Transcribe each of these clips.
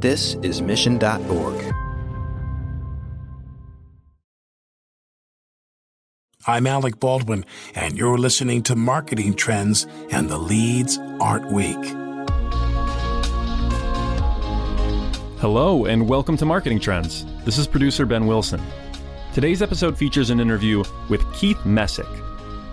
This is Mission.org. I'm Alec Baldwin, and you're listening to Marketing Trends, and the leads aren't weak. Hello, and welcome to Marketing Trends. This is producer Ben Wilson. Today's episode features an interview with Keith Messick.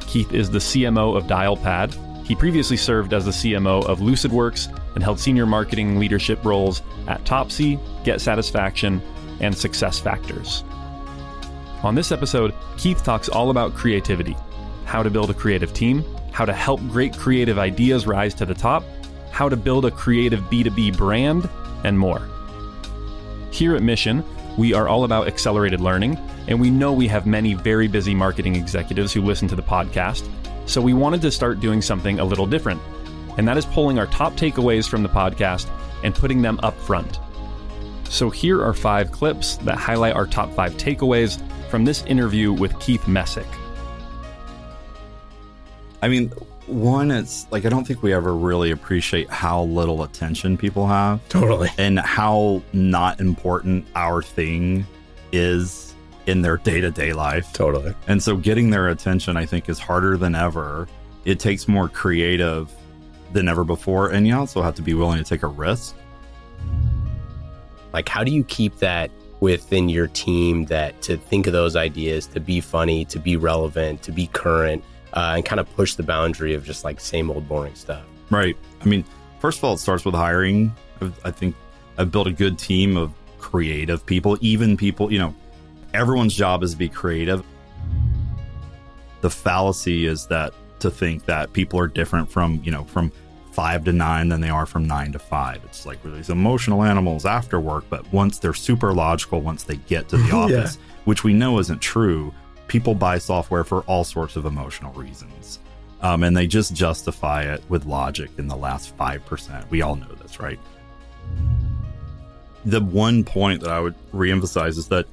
Keith is the CMO of Dialpad. He previously served as the CMO of LucidWorks and held senior marketing leadership roles at Topsy, Get Satisfaction, and SuccessFactors. On this episode, Keith talks all about creativity how to build a creative team, how to help great creative ideas rise to the top, how to build a creative B2B brand, and more. Here at Mission, we are all about accelerated learning, and we know we have many very busy marketing executives who listen to the podcast, so we wanted to start doing something a little different. And that is pulling our top takeaways from the podcast and putting them up front. So here are five clips that highlight our top five takeaways from this interview with Keith Messick. I mean, one, it's like I don't think we ever really appreciate how little attention people have. Totally. And how not important our thing is in their day to day life. Totally. And so getting their attention, I think, is harder than ever. It takes more creative than ever before. And you also have to be willing to take a risk. Like, how do you keep that within your team that to think of those ideas, to be funny, to be relevant, to be current, uh, and kind of push the boundary of just like same old boring stuff? Right. I mean, first of all, it starts with hiring. I think I've built a good team of creative people, even people, you know, everyone's job is to be creative. The fallacy is that to think that people are different from, you know, from five to nine than they are from nine to five. It's like we're these emotional animals after work, but once they're super logical, once they get to the office, yeah. which we know isn't true, people buy software for all sorts of emotional reasons. Um, and they just justify it with logic in the last 5%. We all know this, right? The one point that I would reemphasize is that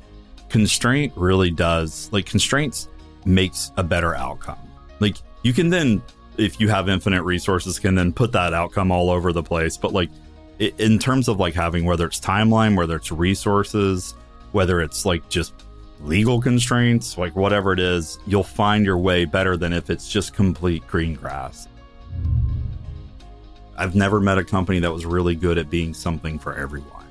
constraint really does, like, constraints makes a better outcome. Like, you can then if you have infinite resources can then put that outcome all over the place. But like in terms of like having whether it's timeline whether it's resources whether it's like just legal constraints like whatever it is you'll find your way better than if it's just complete green grass. I've never met a company that was really good at being something for everyone.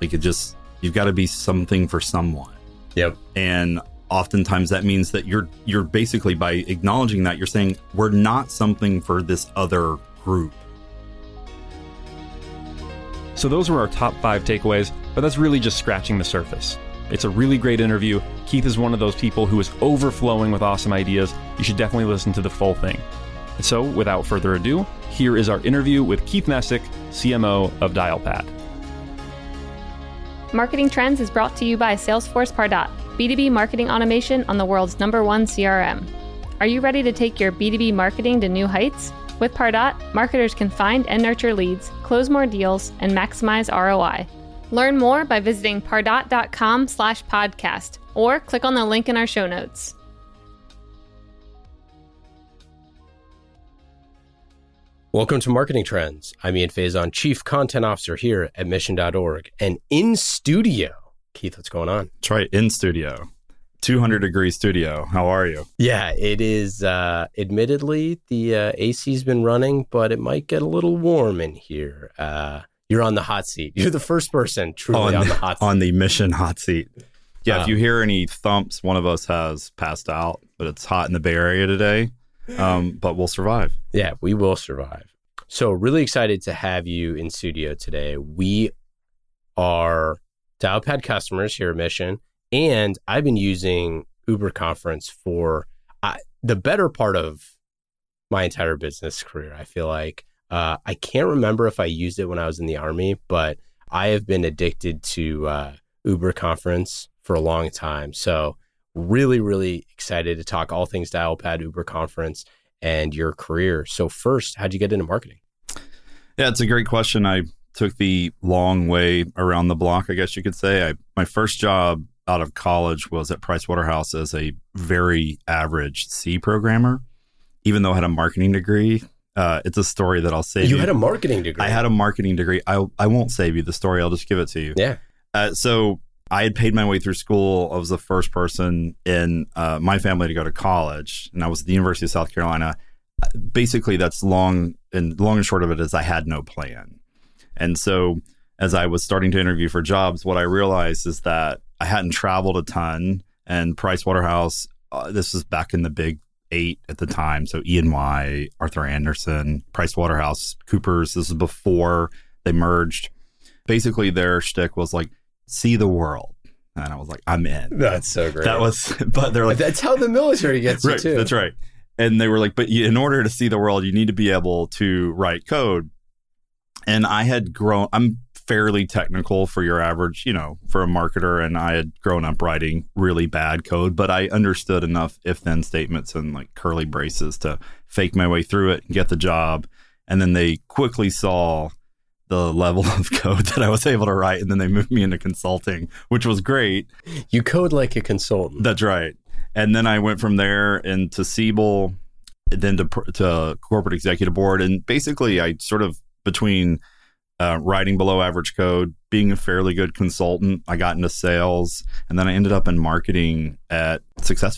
Like it just you've got to be something for someone yep and oftentimes that means that you're you're basically by acknowledging that you're saying we're not something for this other group. So those were our top 5 takeaways, but that's really just scratching the surface. It's a really great interview. Keith is one of those people who is overflowing with awesome ideas. You should definitely listen to the full thing. So, without further ado, here is our interview with Keith Messick, CMO of Dialpad. Marketing Trends is brought to you by Salesforce Pardot B2B marketing automation on the world's number one CRM. Are you ready to take your B2B marketing to new heights? With Pardot, marketers can find and nurture leads, close more deals, and maximize ROI. Learn more by visiting pardot.com slash podcast or click on the link in our show notes. Welcome to Marketing Trends. I'm Ian Faison, Chief Content Officer here at Mission.org. And in studio, Keith, what's going on? That's right, in studio. 200 degree studio. How are you? Yeah, it is. Uh, admittedly, the uh, AC's been running, but it might get a little warm in here. Uh, you're on the hot seat. You're the first person truly on, on the hot seat. On the mission hot seat. Yeah, um, if you hear any thumps, one of us has passed out, but it's hot in the Bay Area today. Um, but we'll survive. Yeah, we will survive. So, really excited to have you in studio today. We are Dialpad customers here at Mission, and I've been using UberConference for uh, the better part of my entire business career. I feel like uh, I can't remember if I used it when I was in the army, but I have been addicted to uh, UberConference for a long time. So, really, really excited to talk all things Dialpad, UberConference, and your career. So, first, how'd you get into marketing? Yeah, it's a great question. I took the long way around the block, I guess you could say. I, my first job out of college was at Pricewaterhouse as a very average C programmer. Even though I had a marketing degree, Uh, it's a story that I'll save You you. had a marketing degree. I had a marketing degree. I I won't save you the story. I'll just give it to you. Yeah. Uh, so I had paid my way through school. I was the first person in uh, my family to go to college, and I was at the University of South Carolina. Basically, that's long and long and short of it is I had no plan, and so as I was starting to interview for jobs, what I realized is that I hadn't traveled a ton, and Price Waterhouse. Uh, this was back in the big eight at the time, so E and Y, Arthur Andersen, Price Waterhouse, Coopers. This is before they merged. Basically, their shtick was like see the world. And I was like, I'm in. That's so great. That was, but they're like, that's how the military gets right, you too. that's right. And they were like, but you, in order to see the world, you need to be able to write code. And I had grown, I'm fairly technical for your average, you know, for a marketer. And I had grown up writing really bad code, but I understood enough if then statements and like curly braces to fake my way through it and get the job. And then they quickly saw the level of code that I was able to write. And then they moved me into consulting, which was great. You code like a consultant. That's right. And then I went from there into Siebel, then to, to corporate executive board. And basically, I sort of between uh, writing below average code, being a fairly good consultant, I got into sales, and then I ended up in marketing at Success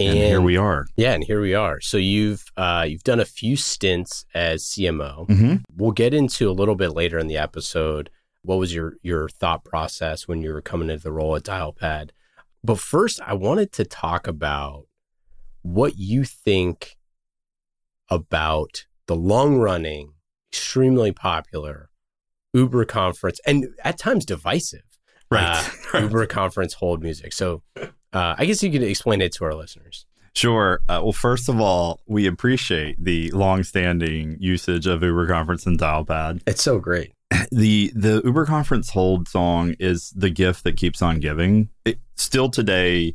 Factors. And, here we are. Yeah, and here we are. So you've uh, you've done a few stints as CMO. Mm-hmm. We'll get into a little bit later in the episode. What was your your thought process when you were coming into the role at Dialpad? But first, I wanted to talk about what you think about the long running, extremely popular UberConference and at times divisive Right. uh, UberConference hold music. So uh, I guess you could explain it to our listeners. Sure. Uh, well, first of all, we appreciate the longstanding usage of UberConference and Dialpad. It's so great. the the UberConference hold song is the gift that keeps on giving. It, still today,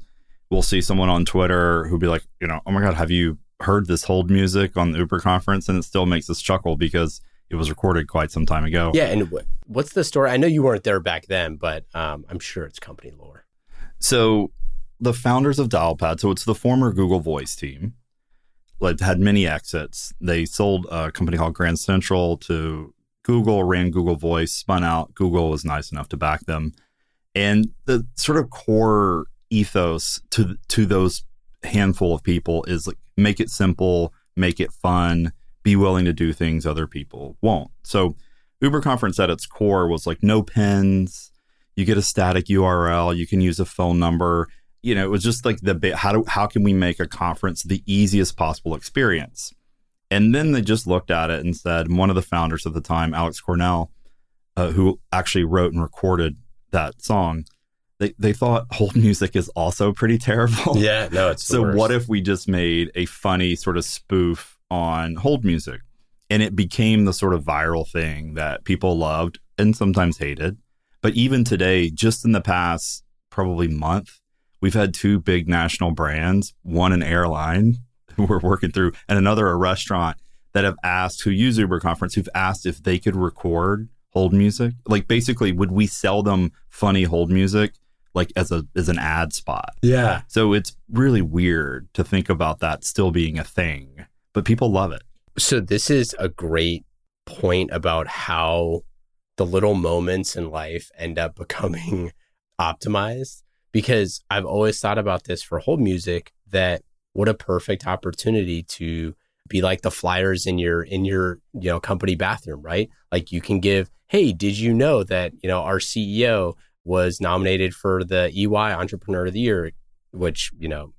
we'll see someone on Twitter who'll be like, you know, oh my god, have you heard this hold music on the UberConference? And it still makes us chuckle because it was recorded quite some time ago. Yeah, and what's the story? I know you weren't there back then, but um, I'm sure it's company lore. So the founders of Dialpad, so it's the former Google Voice team, like had many exits. They sold a company called Grand Central to Google, ran Google Voice, spun out. Google was nice enough to back them. And the sort of core ethos to to those handful of people is like make it simple, make it fun, be willing to do things other people won't. So UberConference at its core was like no pins, you get a static URL, you can use a phone number. You know, it was just like the bit how do how can we make a conference the easiest possible experience? And then they just looked at it and said, one of the founders at the time, Alex Cornell, uh, who actually wrote and recorded that song, they, they thought hold music is also pretty terrible. Yeah, no, it's so what if we just made a funny sort of spoof on hold music? And it became the sort of viral thing that people loved and sometimes hated. But even today, just in the past probably month, we've had two big national brands, one an airline who we're working through, and another a restaurant that have asked who use UberConference, who've asked if they could record hold music. Like basically, would we sell them funny hold music like as a as an ad spot? yeah, So it's really weird to think about that still being a thing, but people love it. So this is a great point about how the little moments in life end up becoming optimized because I've always thought about this for hold music that what a perfect opportunity to be like the flyers in your in your you know company bathroom right? Like you can give hey did you know that you know our CEO was nominated for the EY entrepreneur of the year which you know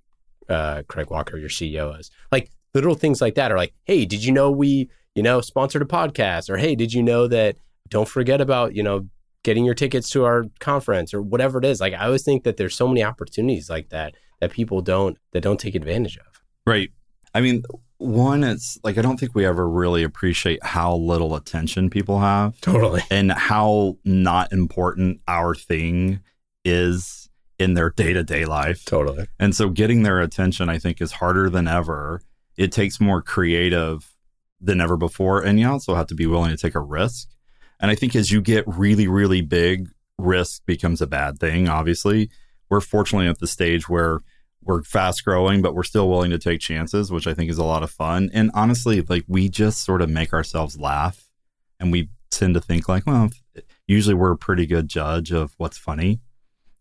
uh Craig Walker your CEO is. Like little things like that are like hey did you know we you know sponsored a podcast? Or hey did you know that don't forget about you know getting your tickets to our conference or whatever it is like i always think that there's so many opportunities like that that people don't that don't take advantage of Right. I mean, one, it's like I don't think we ever really appreciate how little attention people have totally and how not important our thing is in their day to day life. totally And so getting their attention, I think, is harder than ever. It takes more creative than ever before. And you also have to be willing to take a risk. And I think as you get really, really big, risk becomes a bad thing, obviously. We're fortunately at the stage where we're fast growing, but we're still willing to take chances, which I think is a lot of fun. And honestly, like we just sort of make ourselves laugh and we tend to think like, well, usually we're a pretty good judge of what's funny.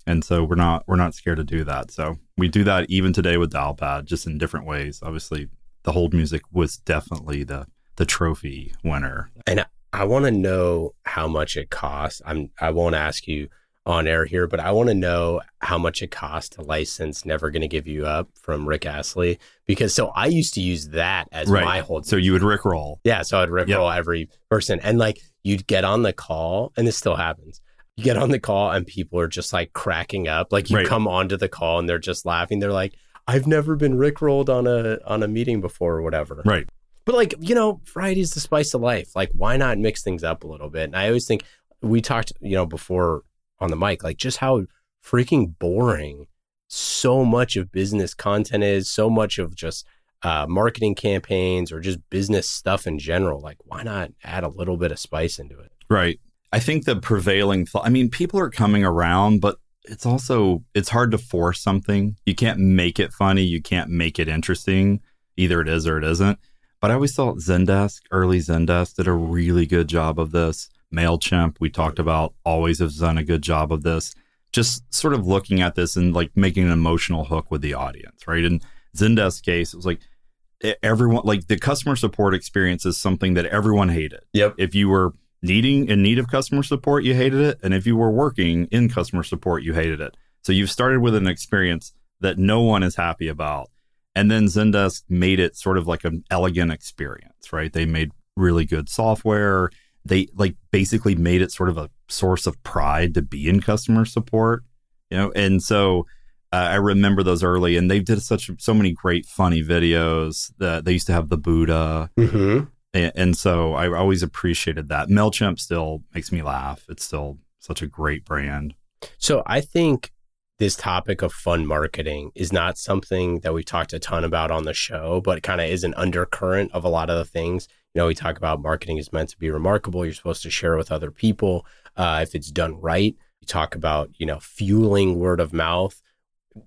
And so we're not we're not scared to do that. So we do that even today with Dialpad, just in different ways. Obviously, the hold music was definitely the the trophy winner. And I want to know how much it costs. I'm I won't ask you on air here, but I want to know how much it costs to license Never Gonna Give You Up from Rick Astley. Because so I used to use that as Right. my hold. So you would rickroll. Yeah, so I'd rickroll every person. And like you'd get on the call, and this still happens. You get on the call and people are just like cracking up. Like you Right. come onto the call and they're just laughing. They're like, I've never been rickrolled on a on a meeting before or whatever. Right. But like, you know, variety is the spice of life. Like, why not mix things up a little bit? And I always think we talked, you know, before on the mic, like just how freaking boring so much of business content is, so much of just uh, marketing campaigns or just business stuff in general. Like, why not add a little bit of spice into it? Right. I think the prevailing thought, I mean, people are coming around, but it's also, it's hard to force something. You can't make it funny. You can't make it interesting. Either it is or it isn't. But I always thought Zendesk, early Zendesk, did a really good job of this. MailChimp, we talked about, always has done a good job of this. Just sort of looking at this and like making an emotional hook with the audience, right? In Zendesk's case, it was like everyone, like the customer support experience is something that everyone hated Yep. if you were needing in need of customer support you hated it and if you were working in customer support you hated it so you've started with an experience that no one is happy about and then zendesk made it sort of like an elegant experience right they made really good software they like basically made it sort of a source of pride to be in customer support you know and so uh, I remember those early, and they did such so many great funny videos. That they used to have the Buddha, Mm-hmm. and, and so I always appreciated that. Mailchimp still makes me laugh. It's still such a great brand. So I think this topic of fun marketing is not something that we've talked a ton about on the show, but kind of is an undercurrent of a lot of the things. You know, we talk about marketing is meant to be remarkable. You're supposed to share with other people uh, if it's done right. You talk about you know fueling word of mouth.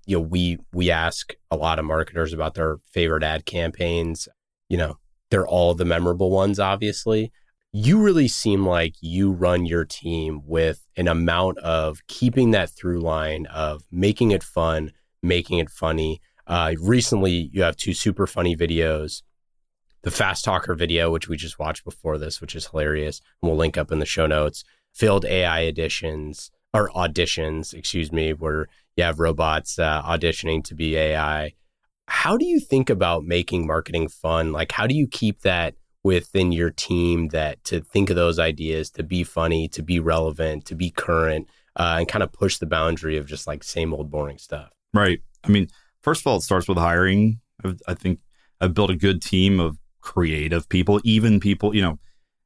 You know, we we ask a lot of marketers about their favorite ad campaigns. You know, they're all the memorable ones, obviously you really seem like you run your team with an amount of keeping that through line of making it fun, making it funny. Uh, recently, you have two super funny videos. The Fast Talker video, which we just watched before this, which is hilarious, and we'll link up in the show notes. Failed AI editions or auditions, excuse me, where you have robots uh, auditioning to be AI. How do you think about making marketing fun? Like, how do you keep that within your team that to think of those ideas, to be funny, to be relevant, to be current, uh, and kind of push the boundary of just like same old boring stuff? Right. I mean, first of all, it starts with hiring. I've, I think I've built a good team of creative people, even people, you know,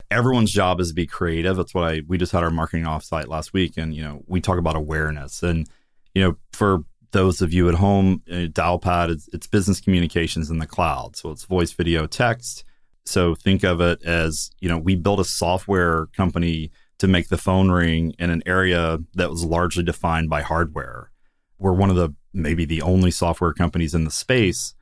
everyone's job is to be creative. That's what I, we just had our marketing offsite last week. And, you know, we talk about awareness. And, you know, for those of you at home, uh, Dialpad, it's, it's business communications in the cloud. So it's voice, video, text. So think of it as, you know, we built a software company to make the phone ring in an area that was largely defined by hardware. We're one of the maybe the only software companies in the space.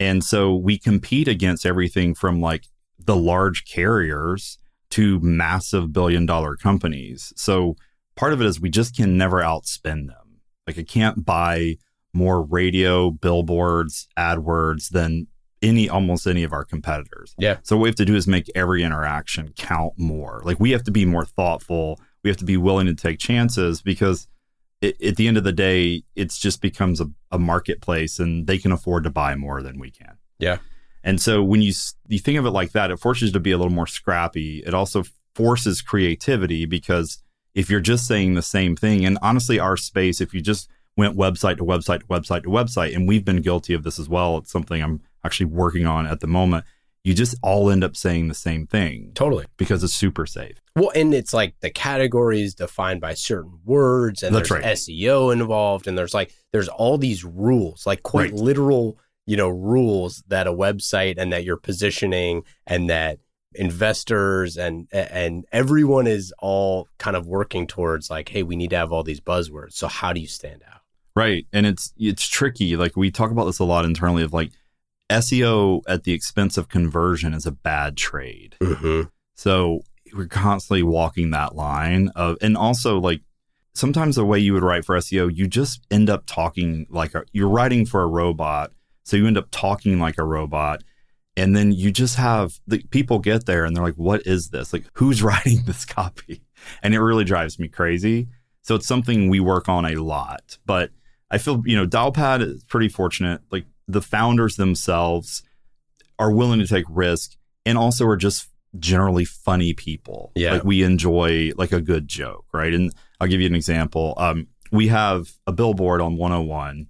And so we compete against everything from like the large carriers to massive billion dollar companies. So part of it is we just can never outspend them. Like I can't buy more radio, billboards, AdWords than any almost any of our competitors. Yeah. So what we have to do is make every interaction count more. Like we have to be more thoughtful. We have to be willing to take chances because it, at the end of the day, it's just becomes a, a marketplace and they can afford to buy more than we can. Yeah. And so when you you think of it like that, it forces you to be a little more scrappy. It also forces creativity because if you're just saying the same thing, and honestly, our space, if you just went website to website to website to website, and we've been guilty of this as well. It's something I'm actually working on at the moment. You just all end up saying the same thing Totally. because it's super safe. Well, and it's like the categories defined by certain words, and That's there's right. SEO involved, and there's like there's all these rules, like quite Right. literal, you know, rules that a website and that you're positioning, and that investors and and everyone is all kind of working towards like, hey, we need to have all these buzzwords. So how do you stand out? Right. And it's it's tricky. Like we talk about this a lot internally of like SEO at the expense of conversion is a bad trade. Mm-hmm. So we're constantly walking that line of and also like sometimes the way you would write for SEO, you just end up talking like a, you're writing for a robot. So you end up talking like a robot. And then you just have the people get there and they're like, what is this? Like, who's writing this copy? And it really drives me crazy. So it's something we work on a lot. But I feel, you know, Dialpad is pretty fortunate. Like the founders themselves are willing to take risk and also are just generally funny people. Yeah. Like we enjoy like a good joke, right? And I'll give you an example. Um, we have a billboard on 101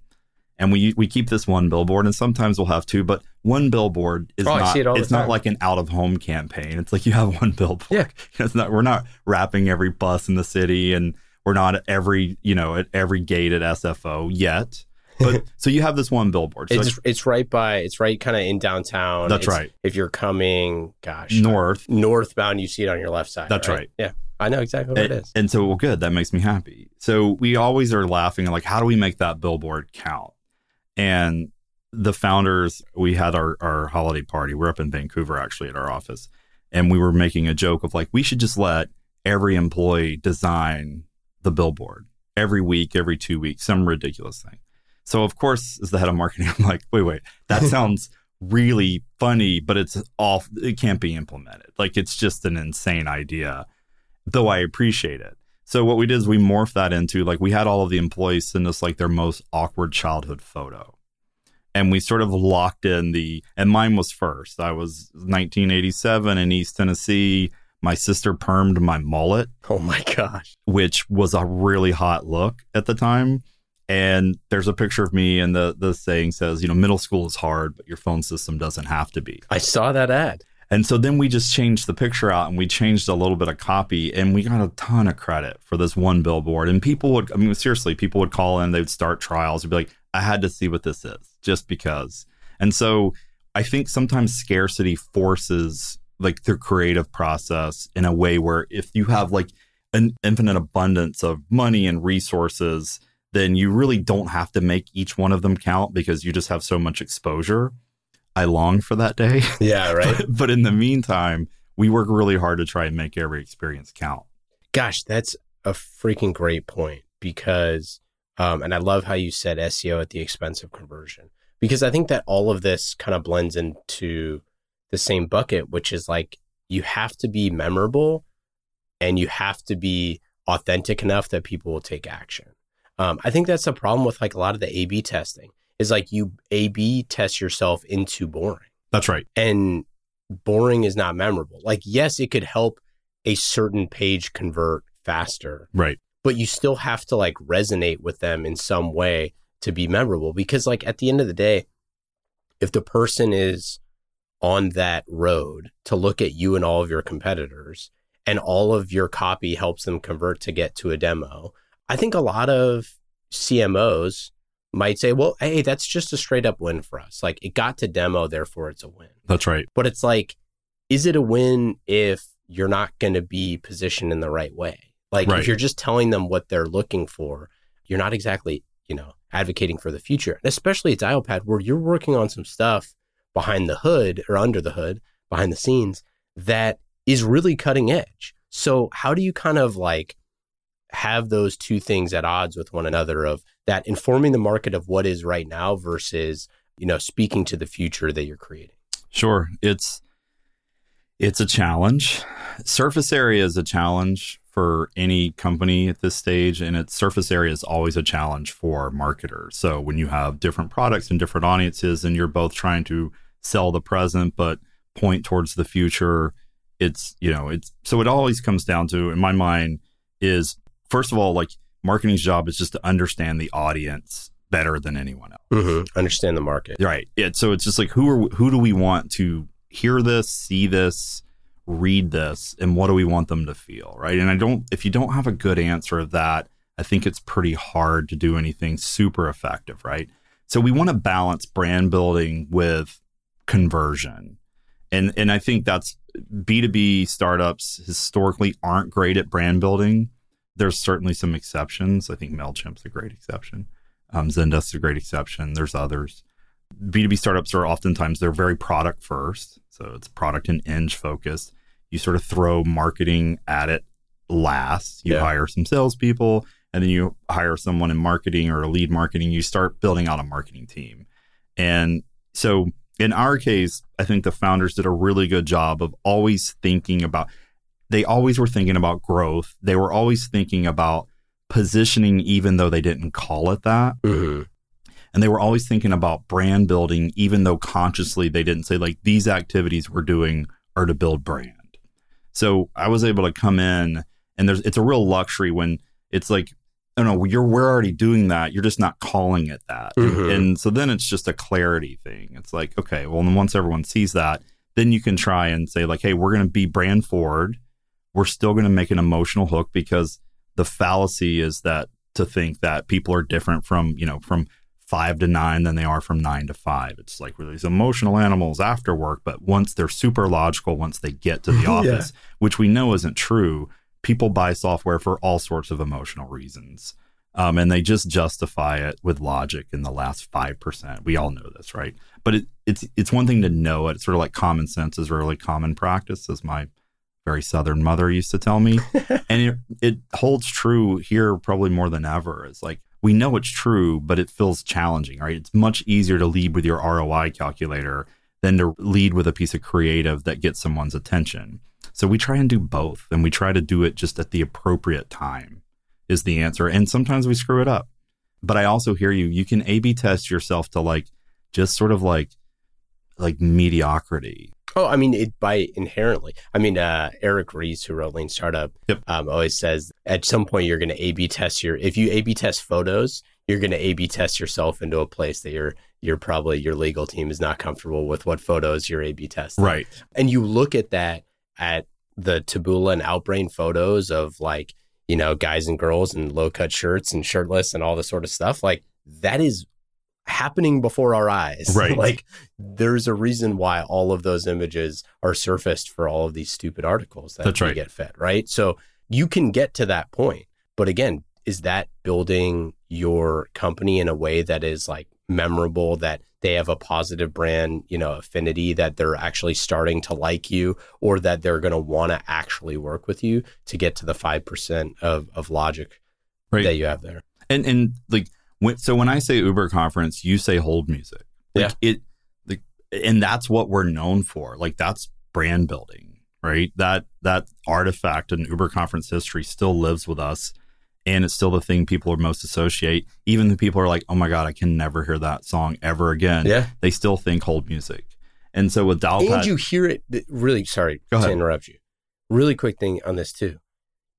and we we keep this one billboard and sometimes we'll have two, but one billboard is Oh, not it it's not like an out of home campaign. It's like you have one billboard. Yeah. It's not we're not wrapping every bus in the city and we're not at every, you know, at every gate at SFO yet. But so you have this one billboard. So It's it's right by it's right kind of in downtown. That's It's- right. If you're coming, gosh, north northbound, you see it on your left side. That's right. Yeah, I know exactly what it is. and so, well, good. That makes me happy. So we always are laughing like, how do we make that billboard count? And the founders, we had our, our holiday party. We're up in Vancouver actually at our office. And we were making a joke of like, we should just let every employee design the billboard every week, every two weeks, some ridiculous thing. So of course, as the head of marketing, I'm like, wait, wait, that sounds really funny, but it's off. It can't be implemented. Like it's just an insane idea, though I appreciate it. So what we did is we morphed that into like we had all of the employees send us like their most awkward childhood photo. And we sort of locked in the and mine was first. I was 1987 in East Tennessee. My sister permed my mullet Oh my gosh. which was a really hot look at the time. And there's a picture of me, and the the saying says, you know, middle school is hard, but your phone system doesn't have to be. I saw that ad. And so then we just changed the picture out and we changed a little bit of copy and we got a ton of credit for this one billboard. And people would, I mean, seriously, people would call in, they'd start trials, and be like, I had to see what this is just because. And so I think sometimes scarcity forces like the creative process in a way where if you have like an infinite abundance of money and resources, then you really don't have to make each one of them count because you just have so much exposure. I long for that day. Yeah, right. But, but in the meantime, we work really hard to try and make every experience count. Gosh, that's a freaking great point because, um, and I love how you said SEO at the expense of conversion because I think that all of this kind of blends into the same bucket, which is like you have to be memorable and you have to be authentic enough that people will take action. Um, I think that's the problem with like a lot of the A B testing is like you A B test yourself into boring That's right. and boring is not memorable. Like, yes, it could help a certain page convert faster, Right. but you still have to like resonate with them in some way to be memorable. Because, like, at the end of the day, if the person is on that road to look at you and all of your competitors, and all of your copy helps them convert to get to a demo, I think a lot of CMOs might say, well, hey, that's just a straight up win for us. Like, it got to demo, therefore it's a win. That's right. But it's like, is it a win if you're not going to be positioned in the right way? Like, Right. if you're just telling them what they're looking for, you're not exactly, you know, advocating for the future. And especially at Dialpad, where you're working on some stuff behind the hood or under the hood, behind the scenes, that is really cutting edge. So, how do you kind of like have those two things at odds with one another of that informing the market of what is right now versus, you know, speaking to the future that you're creating? Sure. It's it's a challenge. Surface area is a challenge for any company at this stage, and its surface area is always a challenge for marketers. So when you have different products and different audiences, and you're both trying to sell the present but point towards the future, it's you know it's so it always comes down to, in my mind, is first of all like marketing's job is just to understand the audience better than anyone else. Mm-hmm. Understand the market. Right. Yeah. So it's just like who are who do we want to hear this, see this, read this, and what do we want them to feel? Right. And I don't if you don't have a good answer of that, I think it's pretty hard to do anything super effective, right? So we want to balance brand building with conversion. And and I think that's B2B startups historically aren't great at brand building. There's certainly some exceptions. I think MailChimp's a great exception. Um, Zendesk's a great exception. There's others. B2B startups are oftentimes they're very product first. So it's product and eng focused. You sort of throw marketing at it last. You Yeah. hire some salespeople and then you hire someone in marketing or a lead marketing. You start building out a marketing team. And so in our case, I think the founders did a really good job of always thinking about, they always were thinking about growth. They were always thinking about positioning, even though they didn't call it that. Mhm. And they were always thinking about brand building, even though consciously they didn't say, like, these activities we're doing are to build brand. So I was able to come in, and there's it's a real luxury when it's like, oh no, you're we're already doing that. You're just not calling it that. Mhm. And so then it's just a clarity thing. It's like, okay, well, once everyone sees that, then you can try and say, like, hey, we're going to be brand forward. We're still going to make an emotional hook because the fallacy is that to think that people are different from, you know, from five to nine than they are from nine to five. It's like we're these emotional animals after work, but once they're super logical, once they get to the office, which we know isn't true, people buy software for all sorts of emotional reasons. Um, and they just justify it with logic in the last five percent. We all know this, right? But it, it's it's one thing to know it. It's sort of like common sense is really common practice, as my very southern mother used to tell me, and it, it holds true here probably more than ever. It's like we know it's true, but it feels challenging, right? It's much easier to lead with your ROI calculator than to lead with a piece of creative that gets someone's attention. So we try and do both, and we try to do it just at the appropriate time is the answer. And sometimes we screw it up. But I also hear you. You can A B test yourself to like just sort of like like mediocrity. Oh, I mean, it by inherently. I mean, uh, Eric Ries, who wrote Lean Startup, Yep. um, always says at some point you're going to A/B test your. If you A/B test photos, you're going to A/B test yourself into a place that you're you're probably your legal team is not comfortable with what photos you're A/B testing. Right. And you look at that at the Taboola and Outbrain photos of like you know guys and girls in low cut shirts and shirtless and all this sort of stuff. Like that is happening before our eyes. Right. like there's a reason why all of those images are surfaced for all of these stupid articles that That's we right. get fed. Right. So you can get to that point, but again, is that building your company in a way that is like memorable that they have a positive brand you know affinity that they're actually starting to like you or that they're going to want to actually work with you to get to the 5% of, of logic Right. that you have there and and like when so when I say UberConference, you say hold music. Like Yeah. it like and that's what we're known for. Like that's brand building, right? That that artifact in UberConference history still lives with us. And it's still the thing people are most associate. Even the people are like, oh my God, I can never hear that song ever again. yeah They still think hold music. And so with Dialpad, and you hear it really sorry to interrupt you really quick thing on this too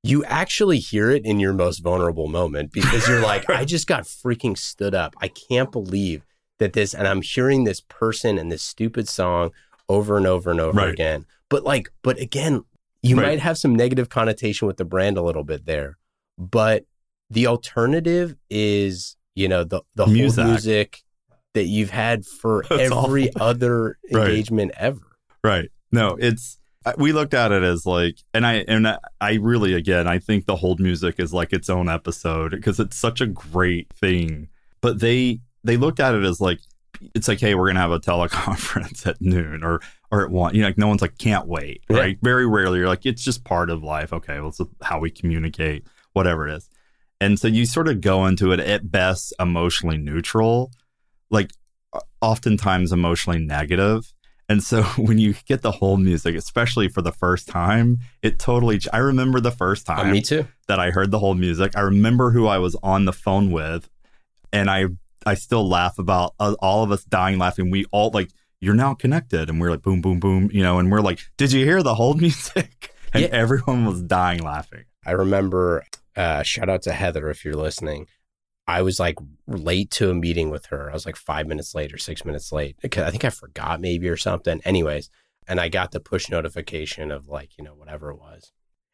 you actually hear it in your most vulnerable moment because you're like i just got freaking stood up i can't believe that this and i'm hearing this person and this stupid song over and over and over Right. again but like but again you Right. might have some negative connotation with the brand a little bit there but the alternative is you know the the Muzak. whole music that you've had for That's every other Right. engagement ever Right. No, it's we looked at it as like, and I and I- really again I think the hold music is like its own episode because it's such a great thing. But they they looked at it as like it's like hey we're gonna have a teleconference at noon or or at one you know like no one's like can't wait Yeah. right very rarely you're like it's just part of life okay well it's how we communicate whatever it is and so you sort of go into it at best emotionally neutral like oftentimes emotionally negative and so when you get the whole music, especially for the first time, it totally. I remember the first time me too that I heard the whole music. I remember who I was on the phone with, and I I still laugh about uh, all of us dying laughing. We all like you're now connected, and we're like boom boom boom, you know, and we're like, did you hear the whole music? And Yeah. everyone was dying laughing. I remember, uh, shout out to Heather if you're listening. I was like late to a meeting with her. I was like five minutes late or six minutes late. I think I forgot maybe or something. Anyways, and I got the push notification of like, you know, whatever it was.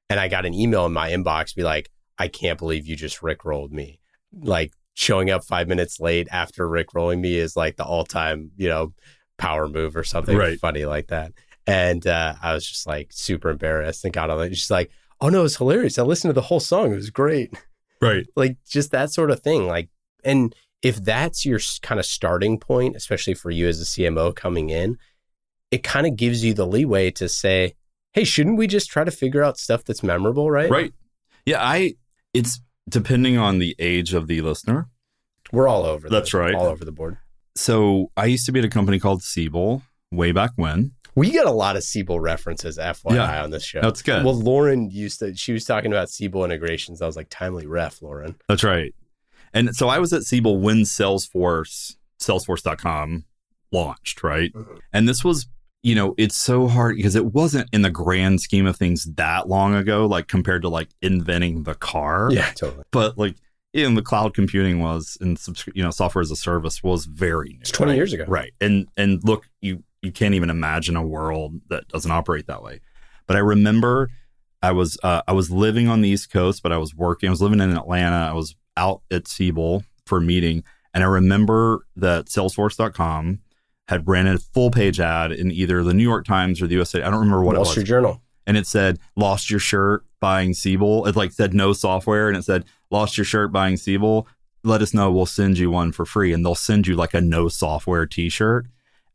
And I got an email in my inbox be like, I can't believe you just Rickrolled me. Like showing up five minutes late after Rickrolling me is like the all time, you know, power move or something Right. funny like that. And uh, I was just like super embarrassed and got on it. She's like, oh no, it's hilarious. I listened to the whole song. It was great. Right. Like just that sort of thing. Like, and if that's your kind of starting point, especially for you as a CMO coming in, it kind of gives you the leeway to say, hey, shouldn't we just try to figure out stuff that's memorable, right? Right. Yeah, I it's depending on the age of the listener. We're all over. the- That's right. All over the board. So I used to be at a company called Siebel way back when. We get a lot of Siebel references, FYI, Yeah. on this show. That's good. Well, Lauren used to, she was talking about Siebel integrations. I was like, timely ref, Lauren. That's right. And so I was at Siebel when Salesforce, Salesforce.com launched, right? Mm-hmm. And this was, you know, it's so hard because it wasn't in the grand scheme of things that long ago, like compared to like inventing the car. Yeah, totally. But like in the cloud computing was and you know, software as a service was very new. It's 20 right? years ago. Right. And and look, you you can't even imagine a world that doesn't operate that way. But I remember I was uh, I was living on the East Coast, but I was working. I was living in Atlanta. I was out at Siebel for a meeting, and I remember that Salesforce.com had ran a full page ad in either the New York Times or the USA. I don't remember what Wall it was Street Journal. and it said lost your shirt buying Siebel. It like said no software and it said lost your shirt buying Siebel. Let us know. We'll send you one for free, and they'll send you like a no software T-shirt.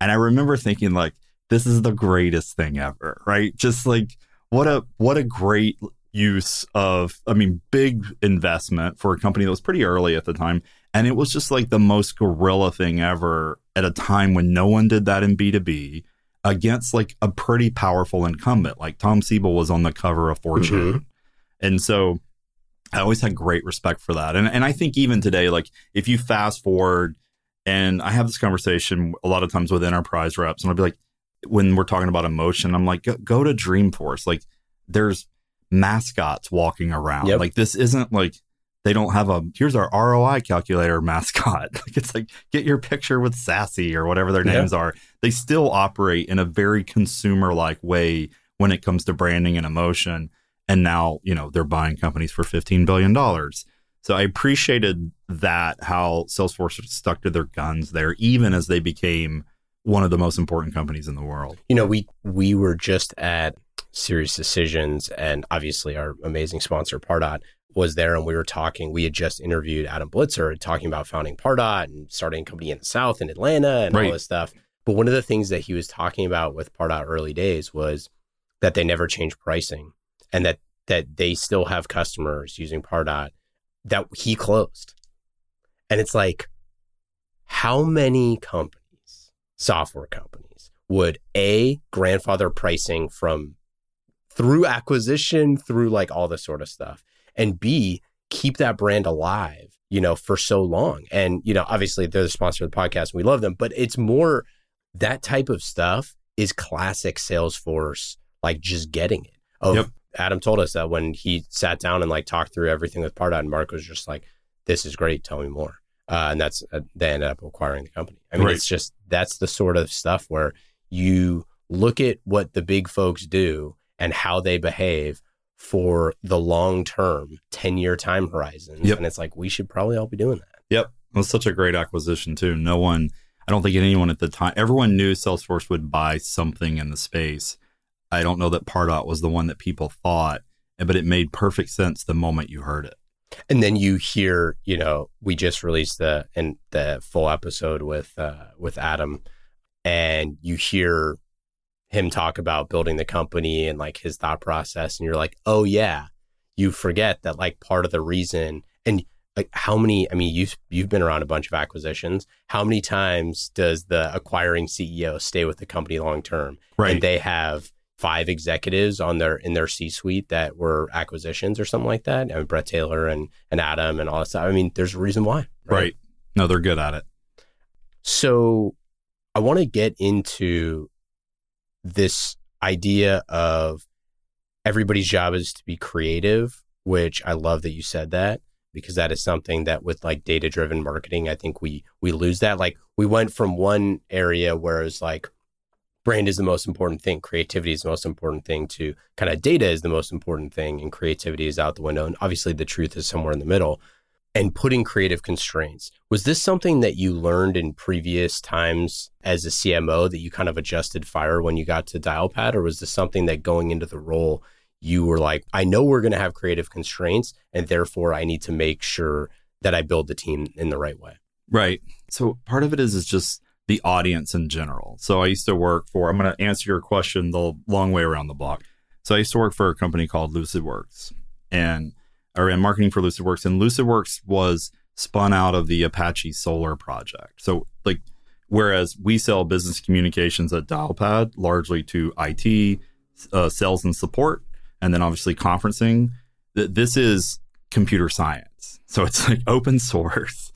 And I remember thinking like this is the greatest thing ever, right? Just like what a what a great use of I mean big investment for a company that was pretty early at the time. And it was just like the most guerrilla thing ever at a time when no one did that in B2B against like a pretty powerful incumbent. Like Tom Siebel was on the cover of Fortune. Mm-hmm. And so I always had great respect for that. And and I think even today, like if you fast forward and I have this conversation a lot of times with enterprise reps, and I'll be like, when we're talking about emotion, I'm like, go, go to Dreamforce. Like there's mascots walking around. Yep. Like this isn't like they don't have a here's our ROI calculator mascot. Like it's like get your picture with SaaSy or whatever their Yeah. names are. They still operate in a very consumer like way when it comes to branding and emotion. And now, you know, they're buying companies for $15 billion. So I appreciated that how Salesforce stuck to their guns there, even as they became one of the most important companies in the world. You know, we we were just at SiriusDecisions, and obviously our amazing sponsor Pardot was there, and we were talking. We had just interviewed Adam Blitzer, talking about founding Pardot and starting a company in the South in Atlanta and all this stuff. But one of the things that he was talking about with Pardot early days was that they never changed pricing, and that that they still have customers using Pardot that he closed, and it's like, how many companies, software companies, would a grandfather pricing from through acquisition through like all this sort of stuff and b keep that brand alive you know for so long? And you know obviously they're the sponsor of the podcast and we love them but it's more that type of stuff is classic salesforce like just getting it. Of Yep. Adam told us that when he sat down and like talked through everything with pardot and mark was just like this is great tell me more uh, and that's uh, they ended up acquiring the company i mean Right. it's just that's the sort of stuff where you look at what the big folks do and how they behave for the long term 10 year time horizons Yep. and it's like we should probably all be doing that Yep. It was such a great acquisition, too. No one, I don't think anyone at the time, everyone knew Salesforce would buy something in the space. I don't know that Pardot was the one that people thought, but it made perfect sense the moment you heard it. and then you hear you know we just released the and the full episode with uh with adam and you hear him talk about building the company and like his thought process and you're like oh yeah you forget that like part of the reason and like how many i mean you've you've been around a bunch of acquisitions. How many times does the acquiring ceo stay with the company long term? Right. and they have five executives on their in their C suite that were acquisitions or something like that. I mean, Bret Taylor and and Adam and all that stuff. I mean, there's a reason why, right. No, they're good at it. So, I want to get into this idea of everybody's job is to be creative, which I love that you said that because that is something that with like data driven marketing, I think we we lose that. Like we went from one area where it's like brand is the most important thing, creativity is the most important thing to kind of data is the most important thing and creativity is out the window. And obviously the truth is somewhere in the middle. And putting creative constraints. Was this something that you learned in previous times as a CMO that you kind of adjusted fire when you got to Dialpad? Or was this something that going into the role, you were like, I know we're going to have creative constraints, and therefore I need to make sure that I build the team in the right way? Right. So part of it is is just the audience in general. So I used to work for. I'm going to answer your question the long way around the block. So I used to work for a company called LucidWorks, and I ran marketing for LucidWorks, and LucidWorks was spun out of the Apache Solr project. So like, whereas we sell business communications at Dialpad largely to IT, uh, sales and support, and then obviously conferencing. Th- this is computer science. So it's like open source.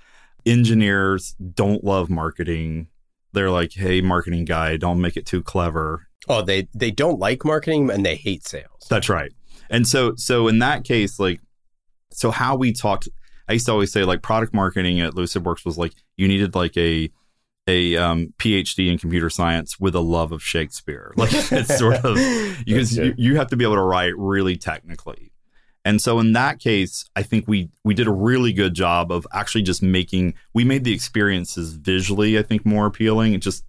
Engineers don't love marketing. They're like, hey, marketing guy, don't make it too clever. Oh, they they don't like marketing and they hate sales. That's right. And so so in that case, like so how we talked I used to always say like product marketing at LucidWorks was like you needed like a a um, PhD in computer science with a love of Shakespeare. Like it's sort of because you, you have to be able to write really technically. And so in that case, I think we we did a really good job of actually just making we made the experiences visually, I think, more appealing. It just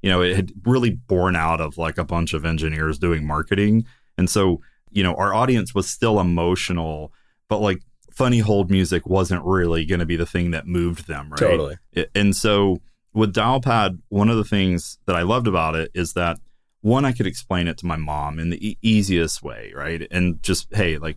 you know, it had really born out of like a bunch of engineers doing marketing. And so, you know, our audience was still emotional, but like funny hold music wasn't really going to be the thing that moved them, right? Totally. And so with Dialpad, one of the things that I loved about it is that one, I could explain it to my mom in the e- easiest way, right? And just, hey, like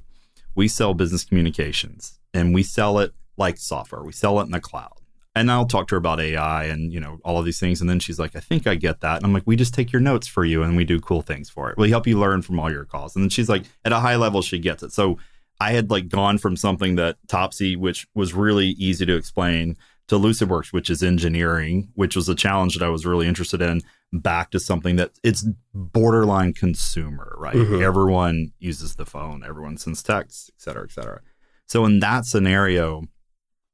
we sell business communications and we sell it like software. We sell it in the cloud. And I'll talk to her about AI and, you know, all of these things. And then she's like, I think I get that. And I'm like, we just take your notes for you and we do cool things for it. We help you learn from all your calls. And then she's like, at a high level, she gets it. So I had like gone from something that Topsy, which was really easy to explain, to LucidWorks, which is engineering, which was a challenge that I was really interested in, back to something that it's borderline consumer, right? Mhm. Everyone uses the phone, everyone sends texts, et cetera, et cetera. So in that scenario,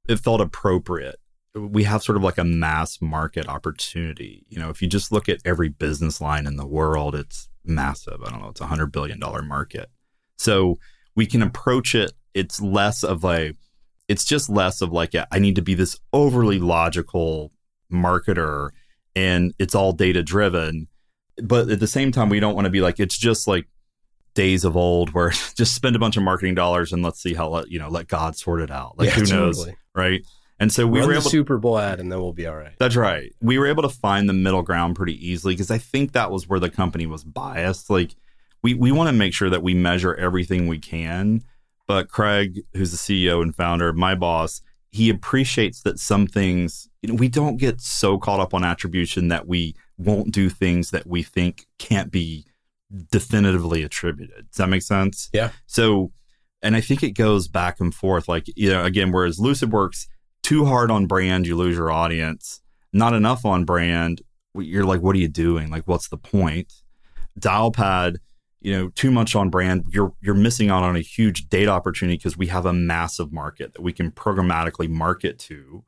it felt appropriate. We have sort of like a mass market opportunity. You know, if you just look at every business line in the world, it's massive. I don't know, it's a hundred billion dollar market. So we can approach it. It's less of a, it's just less of like, a, I need to be this overly logical marketer and it's all data driven. But at the same time, we don't want to be like, it's just like days of old where just spend a bunch of marketing dollars and let's see how, let, you know, let God sort it out. Like, Yeah, who knows? totally. Right. And so we Run were able Super Bowl ad and then we'll be all right. that's right. We were able to find the middle ground pretty easily because I think that was where the company was biased. Like we we want to make sure that we measure everything we can, but Craig, who's the CEO and founder, my boss, he appreciates that some things, you know, we don't get so caught up on attribution that we won't do things that we think can't be definitively attributed. Does that make sense? Yeah. So, and I think it goes back and forth. Like, you know, again, whereas Lucid works too hard on brand, you lose your audience. Not enough on brand, you're like, what are you doing? Like, what's the point? Dialpad, you know, too much on brand, you're you're missing out on a huge data opportunity because we have a massive market that we can programmatically market to.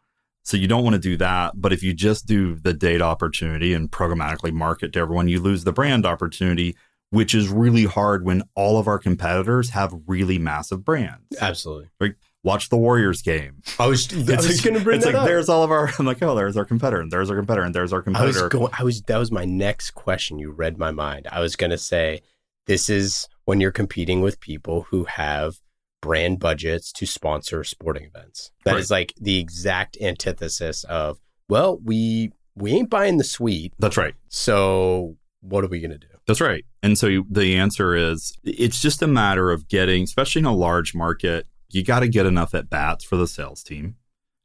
So you don't want to do that. But if you just do the data opportunity and programmatically market to everyone, you lose the brand opportunity, which is really hard when all of our competitors have really massive brands. Absolutely. Like watch the Warriors game. I was, I was like, going to bring it's that like up. there's all of our. I'm like, oh, there's our competitor, and there's our competitor, and there's our I was competitor. going. I was. That was my next question. You read my mind. I was going to say, this is when you're competing with people who have brand budgets to sponsor sporting events. That is Right. like the exact antithesis of, well, we we ain't buying the suite, That's right. so what are we going to do? That's right. And so the answer is it's just a matter of getting, especially in a large market, you got to get enough at bats for the sales team.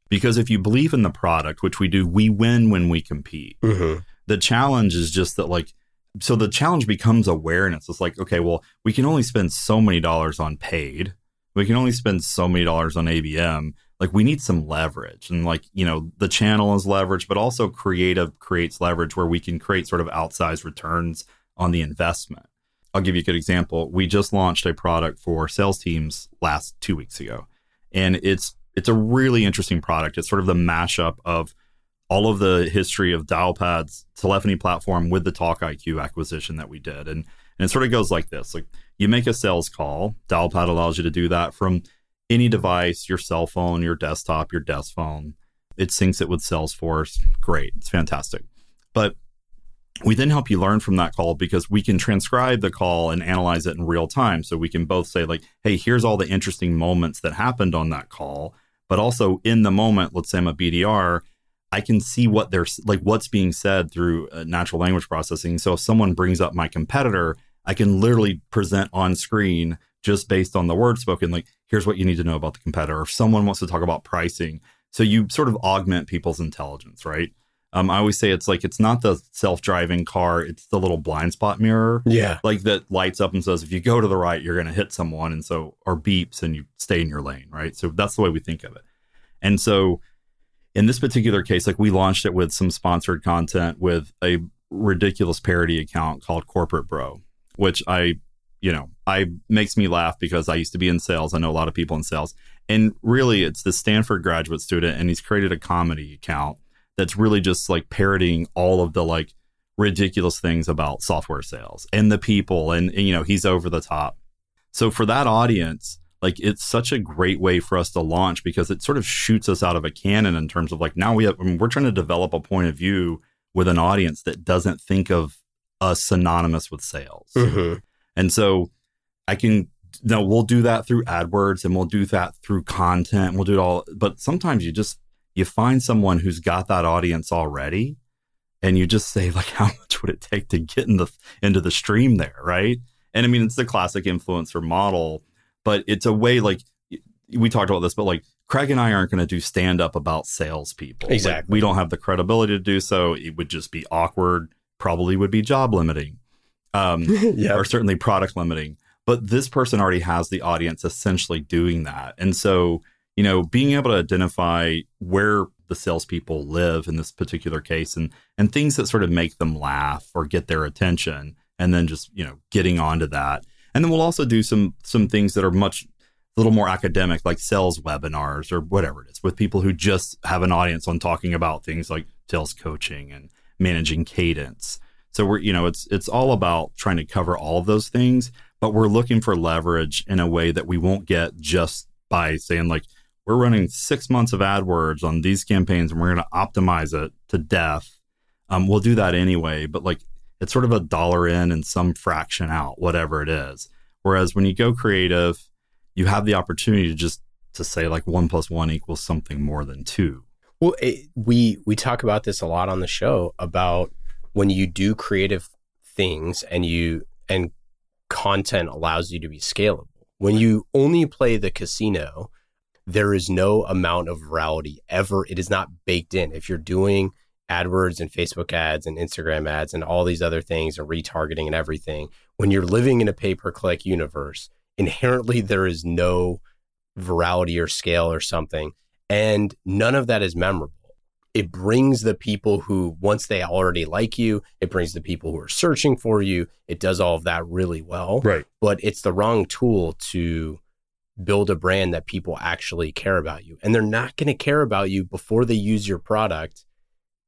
Because if you believe in the product, which we do, we win when we compete. Mm-hmm. The challenge is just that, like, so the challenge becomes awareness. It's like, okay, well, we can only spend so many dollars on paid. We can only spend so many dollars on ABM. Like, we need some leverage. And, like, you know, the channel is leverage, but also creative creates leverage where we can create sort of outsized returns on the investment. I'll give you a good example. We just launched a product for sales teams last two weeks ago, and it's it's a really interesting product. It's sort of the mashup of all of the history of Dialpad's telephony platform with the Talk IQ acquisition that we did, and and it sort of goes like this: like you make a sales call, Dialpad allows you to do that from any device, your cell phone, your desktop, your desk phone. It syncs it with Salesforce. Great, it's fantastic, but we then help you learn from that call because we can transcribe the call and analyze it in real time. So we can both say, like, hey, here's all the interesting moments that happened on that call. But also in the moment, let's say I'm a BDR, I can see what they're like, what's being said through uh, natural language processing. So if someone brings up my competitor, I can literally present on screen just based on the word spoken, like, here's what you need to know about the competitor. If someone wants to talk about pricing, so you sort of augment people's intelligence, right? Um, I always say it's like it's not the self-driving car; it's the little blind spot mirror, Yeah. like that lights up and says, if you go to the right, you're going to hit someone, and so or beeps and you stay in your lane, right? So that's the way we think of it. And so, in this particular case, like we launched it with some sponsored content with a ridiculous parody account called Corporate Bro, which I, you know, I makes me laugh because I used to be in sales. I know a lot of people in sales, and really, it's the Stanford graduate student, and he's created a comedy account that's really just like parodying all of the like ridiculous things about software sales and the people and, and, you know he's over the top so for that audience like it's such a great way for us to launch because it sort of shoots us out of a cannon in terms of like now we have I mean, we're trying to develop a point of view with an audience that doesn't think of us synonymous with sales Mhm. and so I can no, we'll do that through AdWords and we'll do that through content. We'll do it all. But sometimes you just you find someone who's got that audience already and you just say, like, how much would it take to get in the into the stream there, right? And I mean it's the classic influencer model, but it's a way like we talked about this, but like Craig and I aren't going to do stand up about salespeople. Like, Exactly. we don't have the credibility to do so. It would just be awkward, probably would be job limiting. Um, Yeah. or certainly product limiting. But this person already has the audience essentially doing that. And so, you know, being able to identify where the salespeople live in this particular case and and things that sort of make them laugh or get their attention, and then just, you know, getting onto that. And then we'll also do some some things that are much a little more academic, like sales webinars or whatever it is, with people who just have an audience on talking about things like sales coaching and managing cadence. So we're, you know, it's it's all about trying to cover all of those things, but we're looking for leverage in a way that we won't get just by saying like we're running six months of AdWords on these campaigns and we're going to optimize it to death. Um, we'll do that anyway, but like it's sort of a dollar in and some fraction out, whatever it is. Whereas when you go creative, you have the opportunity to just to say like one plus one equals something more than two. Well, it, we we talk about this a lot on the show about when you do creative things and you and content allows you to be scalable. When you only play the casino, there is no amount of virality ever. It is not baked in. If you're doing AdWords and Facebook ads and Instagram ads and all these other things and retargeting and everything, when you're living in a pay per click universe, inherently there is no virality or scale or something. And none of that is memorable. It brings the people who, once they already like you, it brings the people who are searching for you. It does all of that really well. Right. But it's the wrong tool to build a brand that people actually care about you. And they're not going to care about you before they use your product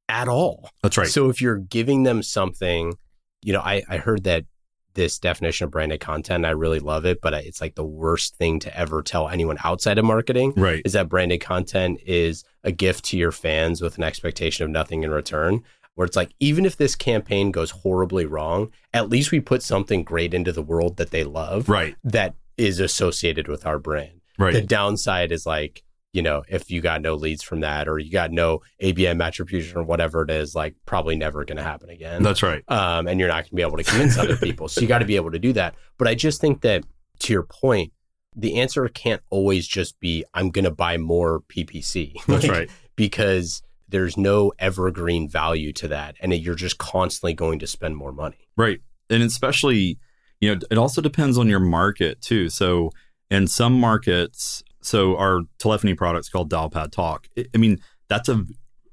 at all. That's right. So if you're giving them something, you know, I, I heard that this definition of branded content, I really love it, but it's like the worst thing to ever tell anyone outside of marketing right. is that branded content is a gift to your fans with an expectation of nothing in return. Where it's like, even if this campaign goes horribly wrong, at least we put something great into the world that they love Right. that is associated with our brand. Right. The downside is like, you know, if you got no leads from that or you got no ABM attribution or whatever it is, like probably never going to happen again. That's right. um, and you're not going to be able to convince other people. So you got to be able to do that. But I just think that to your point, the answer can't always just be, I'm going to buy more PPC. That's Like, right. Because there's no evergreen value to that. And you're just constantly going to spend more money. Right. And especially, you know, it also depends on your market too. So in some markets, so our telephony products called Dialpad Talk. I mean, that's a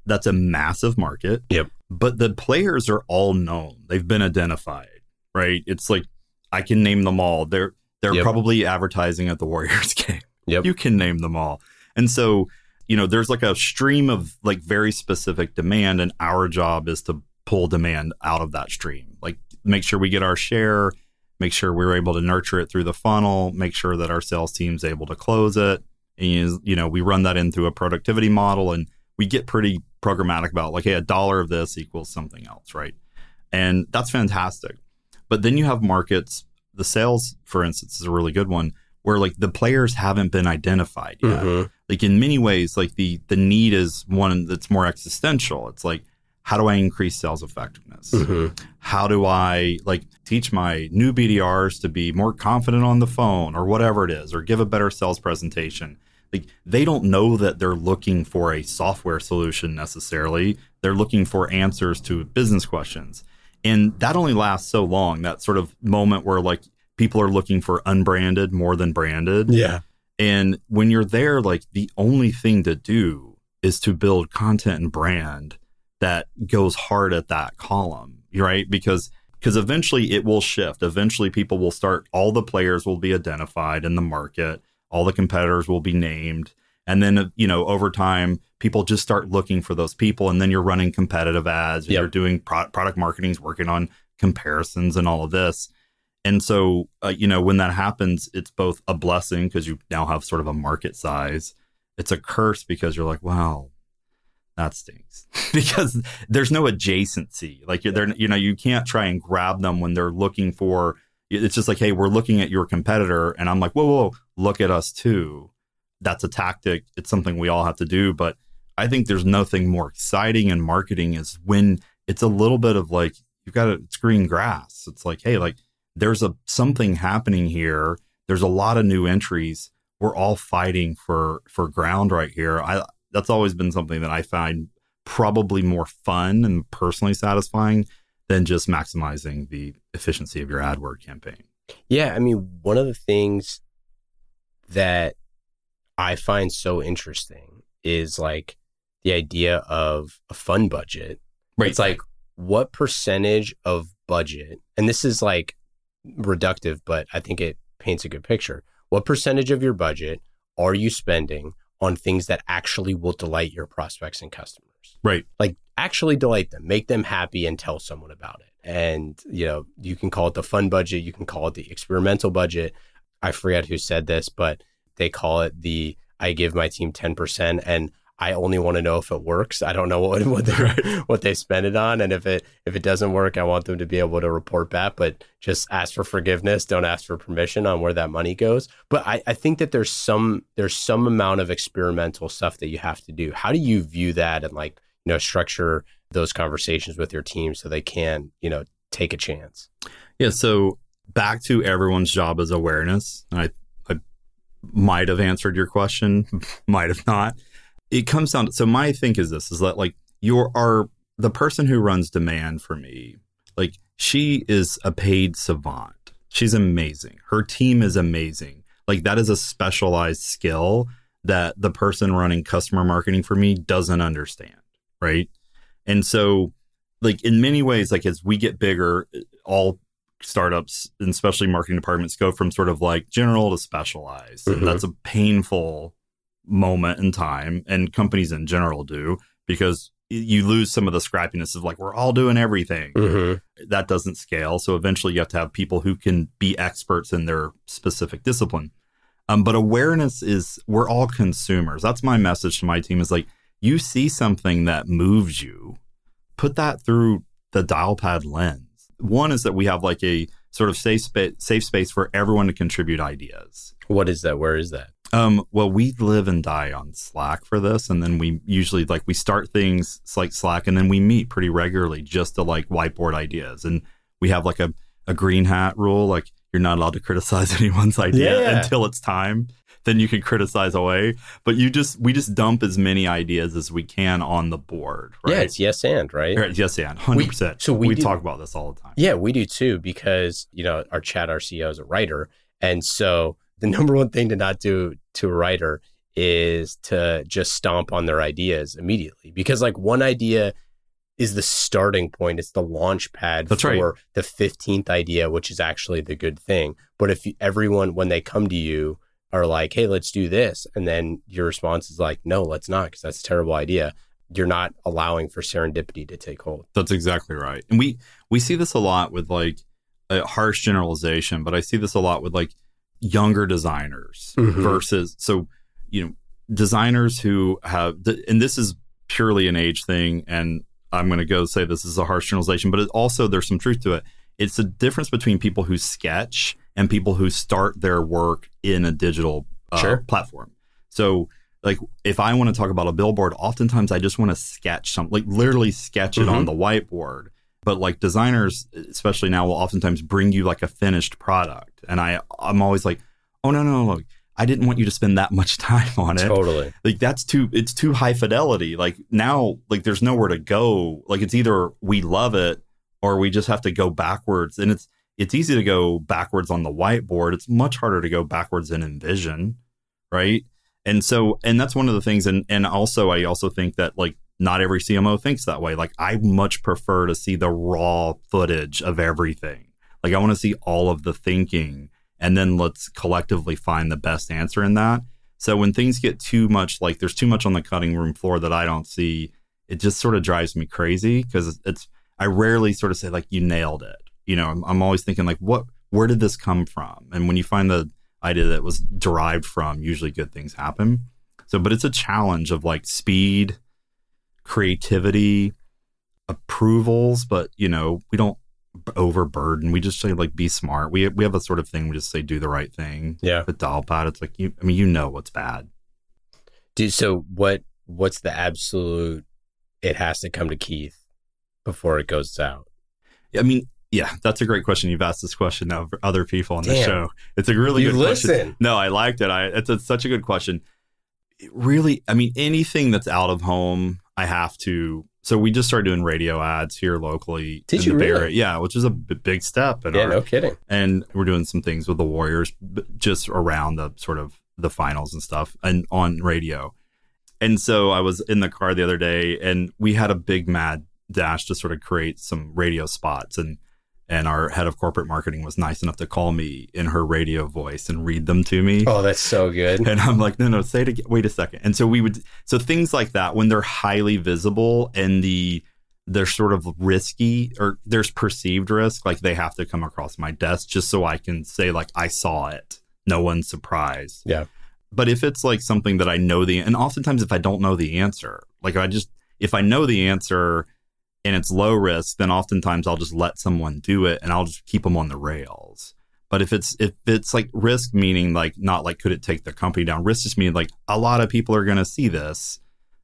that's a massive market. Yep. But the players are all known. They've been identified, right? It's like I can name them all. They're they're Yep. probably advertising at the Warriors game. Yep. You can name them all. And so, you know, there's like a stream of like very specific demand, and our job is to pull demand out of that stream. Like make sure we get our share, make sure we're able to nurture it through the funnel, make sure that our sales team's able to close it. And you know, we run that in through a productivity model and we get pretty programmatic about like, hey, a dollar of this equals something else, right? And that's fantastic. But then you have markets, the sales, for instance, is a really good one where like the players haven't been identified yet. Mhm. Like in many ways, like the the need is one that's more existential. It's like how do I increase sales effectiveness? Mhm. How do I like teach my new BDRs to be more confident on the phone or whatever it is, or give a better sales presentation? Like they don't know that they're looking for a software solution necessarily. They're looking for answers to business questions. And that only lasts so long, that sort of moment where like people are looking for unbranded more than branded. Yeah. And when you're there, like the only thing to do is to build content and brand that goes hard at that column, right? Because because eventually it will shift. Eventually people will start all the players will be identified in the market, all the competitors will be named. And then you know, over time, people just start looking for those people and then you're running competitive ads, Yep. you're doing pro- product marketing's working on comparisons and all of this. And so, uh, you know, when that happens, it's both a blessing because you now have sort of a market size. It's a curse because you're like, wow, that stinks because there's no adjacency. Like you're you know, you can't try and grab them when they're looking for. It's just like, hey, we're looking at your competitor, and I'm like, whoa, whoa, look at us too. That's a tactic. It's something we all have to do, but I think there's nothing more exciting in marketing is when it's a little bit of like you've got it's green grass. It's like, hey, like there's a something happening here. There's a lot of new entries. We're all fighting for for ground right here. I that's always been something that I find probably more fun and personally satisfying than just maximizing the efficiency of your AdWord campaign. Yeah, I mean, one of the things that I find so interesting is like the idea of a fund budget. Right. It's like what percentage of budget, and this is like reductive, but I think it paints a good picture. What percentage of your budget are you spending on things that actually will delight your prospects and customers? right. like actually delight them, make them happy and tell someone about it. And, you know, you can call it the fun budget, you can call it the experimental budget. I forget who said this, but they call it the I give my team 10% and I only want to know if it works. I don't know what what they what they spend it on, and if it if it doesn't work, I want them to be able to report back. But just ask for forgiveness. Don't ask for permission on where that money goes. But I, I think that there's some there's some amount of experimental stuff that you have to do. How do you view that and like you know structure those conversations with your team so they can you know take a chance? Yeah. So back to everyone's job is awareness. I, I might have answered your question, might have not. It comes down to, so my think is this is that like you are the person who runs demand for me, like she is a paid savant. She's amazing. Her team is amazing. Like that is a specialized skill that the person running customer marketing for me doesn't understand. Right. And so like in many ways, like as we get bigger, all startups and especially marketing departments go from sort of like general to specialized. Mhm. And that's a painful moment in time. And companies in general do because you lose some of the scrappiness of like, we're all doing everything. Mm-hmm. That doesn't scale. So eventually you have to have people who can be experts in their specific discipline. Um, but awareness is we're all consumers. That's my message to my team is like, you see something that moves you, put that through the Dialpad lens. One is that we have like a sort of safe space, safe space for everyone to contribute ideas. What is that? Where is that? Um, well, we live and die on Slack for this, and then we usually like we start things like Slack, and then we meet pretty regularly just to like whiteboard ideas, and we have like a a green hat rule, like you're not allowed to criticize anyone's idea Yeah. until it's time. Then you can criticize away, but you just we just dump as many ideas as we can on the board, right? Yeah, it's yes and right. Or, yes, and hundred percent. so we do- talk about this all the time. Yeah, we do too because you know our Chad, our CEO, is a writer, and so the number one thing to not do to a writer is to just stomp on their ideas immediately because like one idea is the starting point it's the launch pad That's for right. the 15th idea which is actually the good thing but if you, everyone when they come to you are like hey let's do this and then your response is like no let's not because that's a terrible idea you're not allowing for serendipity to take hold That's exactly right. And we we see this a lot with like a harsh generalization, but I see this a lot with like younger designers Mhm. versus so you know designers who have and this is purely an age thing and I'm going to go say this is a harsh generalization, but it also there's some truth to it. It's the difference between people who sketch and people who start their work in a digital uh, Sure. platform. So, like, if I want to talk about a billboard, oftentimes I just want to sketch something, like literally sketch it on the whiteboard. But like designers, especially now, will oftentimes bring you like a finished product, and I I'm always like, oh no no look, I didn't want you to spend that much time on it. Totally. like that's too it's too high fidelity. Like now like there's nowhere to go. Like it's either we love it or we just have to go backwards. And it's it's easy to go backwards on the whiteboard. It's much harder to go backwards in InVision right? And so and that's one of the things. And and also i also think that like not every cmo thinks that way like i much prefer to see the raw footage of everything like i want to see all of the thinking and then let's collectively find the best answer in that so when things get too much, like there's too much on the cutting room floor that I don't see, it just sort of drives me crazy because it's. I rarely sort of say like you nailed it. You know, I'm, I'm always thinking like, what, where did this come from? And when you find the idea that was derived from, usually good things happen. So, but it's a challenge of like speed, creativity, approvals, but you know, we don't overburden. We just say like be smart. We we have a sort of thing. We just say do the right thing. Yeah. But Dialpad, it's like you. I mean, you know what's bad. Dude, so what what's the absolute it has to come to Keith before it goes out? I mean, yeah, that's a great question. You've asked this question of other people on the show. It's a really You good question. No, I liked it. I it's, it's such a good question. It really, I mean, anything that's out of home, I have to. So we just started doing radio ads here locally. Did you really? Area. Yeah, which is a b- big step. Yeah, our- no kidding. and we're doing some things with the Warriors just around the sort of the finals and stuff and on radio. And so I was in the car the other day and we had a big mad dash to sort of create some radio spots and and our head of corporate marketing was nice enough to call me in her radio voice and read them to me. Oh, that's so good. And I'm like, no, no, say it again. Wait a second. And so we would, so things like that, when they're highly visible and the, they're sort of risky or there's perceived risk, like they have to come across my desk just so I can say, like, I saw it. No one's surprised. Yeah. But if it's like something that I know the, and oftentimes if I don't know the answer, like I just, if I know the answer and it's low risk, then oftentimes I'll just let someone do it and I'll just keep them on the rails. But if it's if it's like risk meaning like not like could it take the company down? Risk just meaning like a lot of people are gonna see this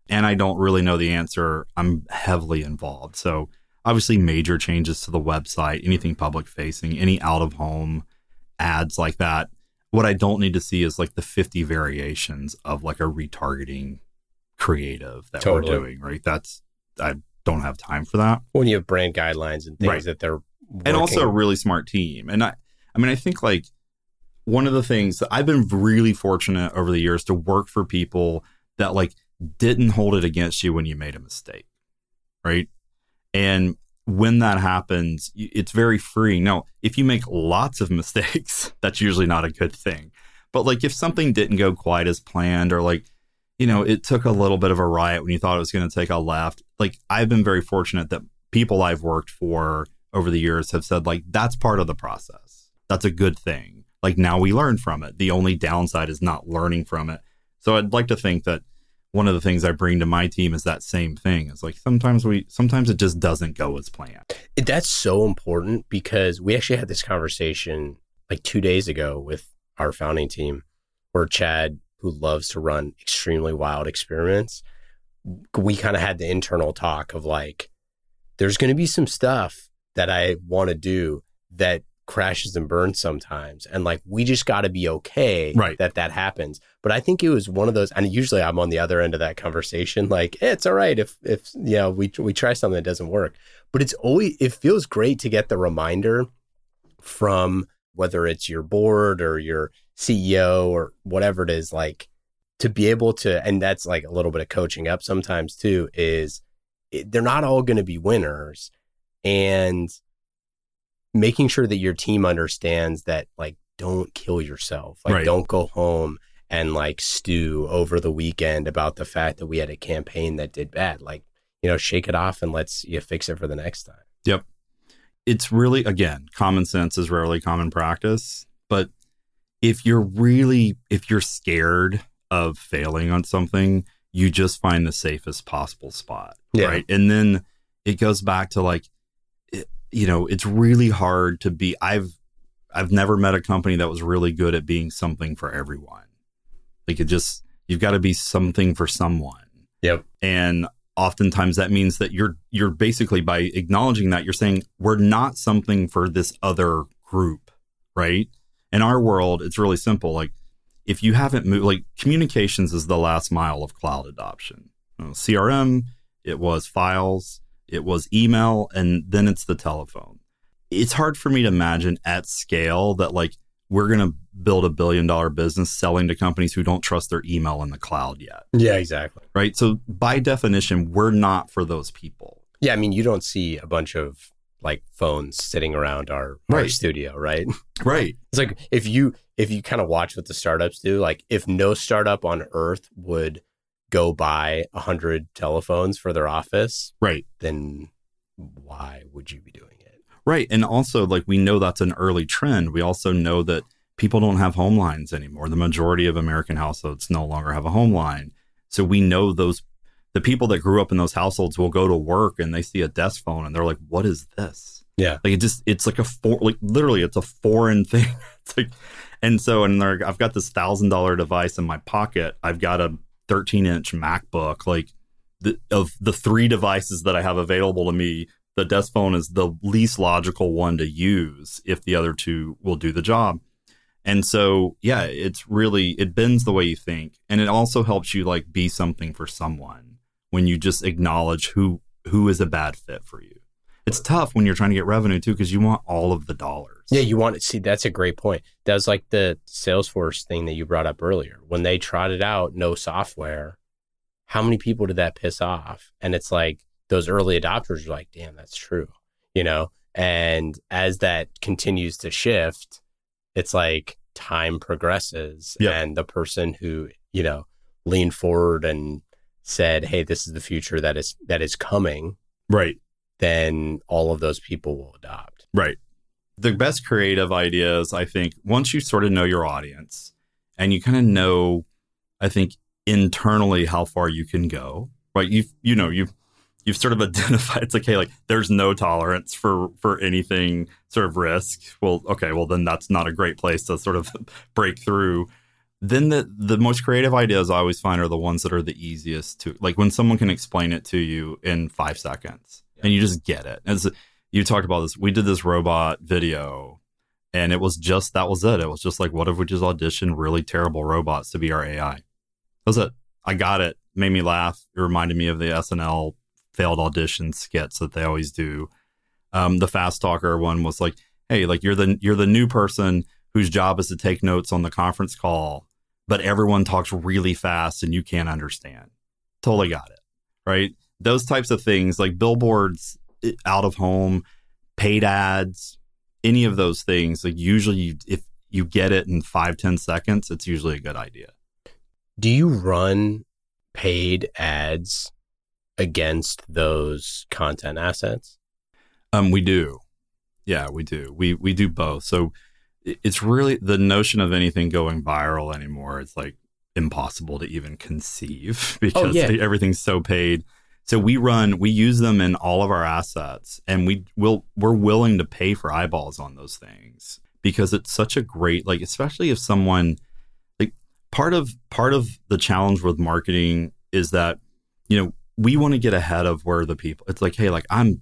and I don't really know the answer. I'm heavily involved. So obviously major changes to the website, anything public facing, any out of home ads like that. What I don't need to see is like the 50 variations of like a retargeting creative that Totally. we're doing, right? That's I don't have time for that. when you have brand guidelines and things Right. that they're and also a really smart team. And I, I mean, I think like one of the things that I've been really fortunate over the years to work for people that like didn't hold it against you when you made a mistake, right? And when that happens, it's very freeing. Now, if you make lots of mistakes, that's usually not a good thing. But like if something didn't go quite as planned, or like you know, it took a little bit of a riot when you thought it was going to take a left. Like I've been very fortunate that people I've worked for over the years have said like that's part of the process. That's a good thing. Like now we learn from it. The only downside is not learning from it. So I'd like to think that one of the things I bring to my team is that same thing. It's like sometimes we sometimes it just doesn't go as planned. That's so important because we actually had this conversation like two days ago with our founding team where Chad, who loves to run extremely wild experiments, we kind of had the internal talk of like, there's going to be some stuff that I want to do that crashes and burns sometimes. And like, we just got to be okay Right. that that happens. But I think it was one of those, and usually I'm on the other end of that conversation. Like, eh, it's all right if, if, you know, we, we try something that doesn't work but it's always it feels great to get the reminder from whether it's your board or your CEO or whatever it is like to be able to and that's like a little bit of coaching up sometimes too is it, they're not all going to be winners and making sure that your team understands that like don't kill yourself like Right. don't go home and like stew over the weekend about the fact that we had a campaign that did bad like you know shake it off and let's you fix it for the next time Yep. It's really, again, common sense is rarely common practice. But if you're really, if you're scared of failing on something, you just find the safest possible spot. Yeah. Right. And then it goes back to like, it, you know, it's really hard to be, I've, I've never met a company that was really good at being something for everyone. Like it just you've got to be something for someone. Yep. And oftentimes that means that you're you're basically by acknowledging that you're saying we're not something for this other group, right? In our world, it's really simple. Like if you haven't moved like communications is the last mile of cloud adoption. You know, CRM, it was files, it was email, and then it's the telephone. It's hard for me to imagine at scale that like we're going to build a billion dollar business selling to companies who don't trust their email in the cloud yet. Yeah, exactly. Right. So by definition, we're not for those people. Yeah, I mean, you don't see a bunch of like phones sitting around our, our studio, right? Right. It's like if you if you kind of watch what the startups do, like if no startup on earth would go buy a hundred telephones for their office, Right. then why would you be doing it? Right. And also, like, we know that's an early trend. We also know that people don't have home lines anymore. The majority of American households no longer have a home line. So we know those, the people that grew up in those households will go to work and they see a desk phone and they're like, what is this? Yeah. Like, it just, it's like a for, like, literally, it's a foreign thing. it's like, and so, and there, I've got this thousand dollar device in my pocket. I've got a 13 inch MacBook. Like, the, of the three devices that I have available to me, the desk phone is the least logical one to use if the other two will do the job. And so, yeah, it's really it bends the way you think, and it also helps you like be something for someone when you just acknowledge who who is a bad fit for you. It's tough when you're trying to get revenue too because you want all of the dollars. Yeah, you want to see that's a great point. That was like the Salesforce thing that you brought up earlier. When they trotted out no software, how many people did that piss off? And it's like those early adopters are like, damn, that's true. You know? And as that continues to shift, it's like time progresses Yep. and the person who, you know, leaned forward and said, Hey, this is the future that is that is coming, right. then all of those people will adopt. Right. The best creative ideas, I think, once you sort of know your audience and you kind of know, I think, internally how far you can go, right? You've, you know, you've, you've sort of identified, it's like, hey, like there's no tolerance for, for anything sort of risk. Well, okay, well, then that's not a great place to sort of break through. Then the, the most creative ideas I always find are the ones that are the easiest to, like when someone can explain it to you in five seconds and you just get it. As you talked about this, we did this robot video and it was just that was it. It was just like, what if we just audition really terrible robots to be our AI? That was it. I got it. Made me laugh. It reminded me of the SNL failed audition skits that they always do. Um, the fast talker one was like, hey, like you're the you're the new person whose job is to take notes on the conference call, but everyone talks really fast and you can't understand. Totally got it. Right. Those types of things like billboards out of home, paid ads, any of those things, like usually you, if you get it in five ten seconds, it's usually a good idea. Do you run paid ads against those content assets? Um, we do. Yeah, we do. We we do both. So it's really the notion of anything going viral anymore. It's like impossible to even conceive oh, because yeah. everything's so paid. So we run, we use them in all of our assets, and we will we're willing to pay for eyeballs on those things because it's such a great like, especially if someone like part of part of the challenge with marketing is that you know we want to get ahead of where the people. It's like, hey, like I'm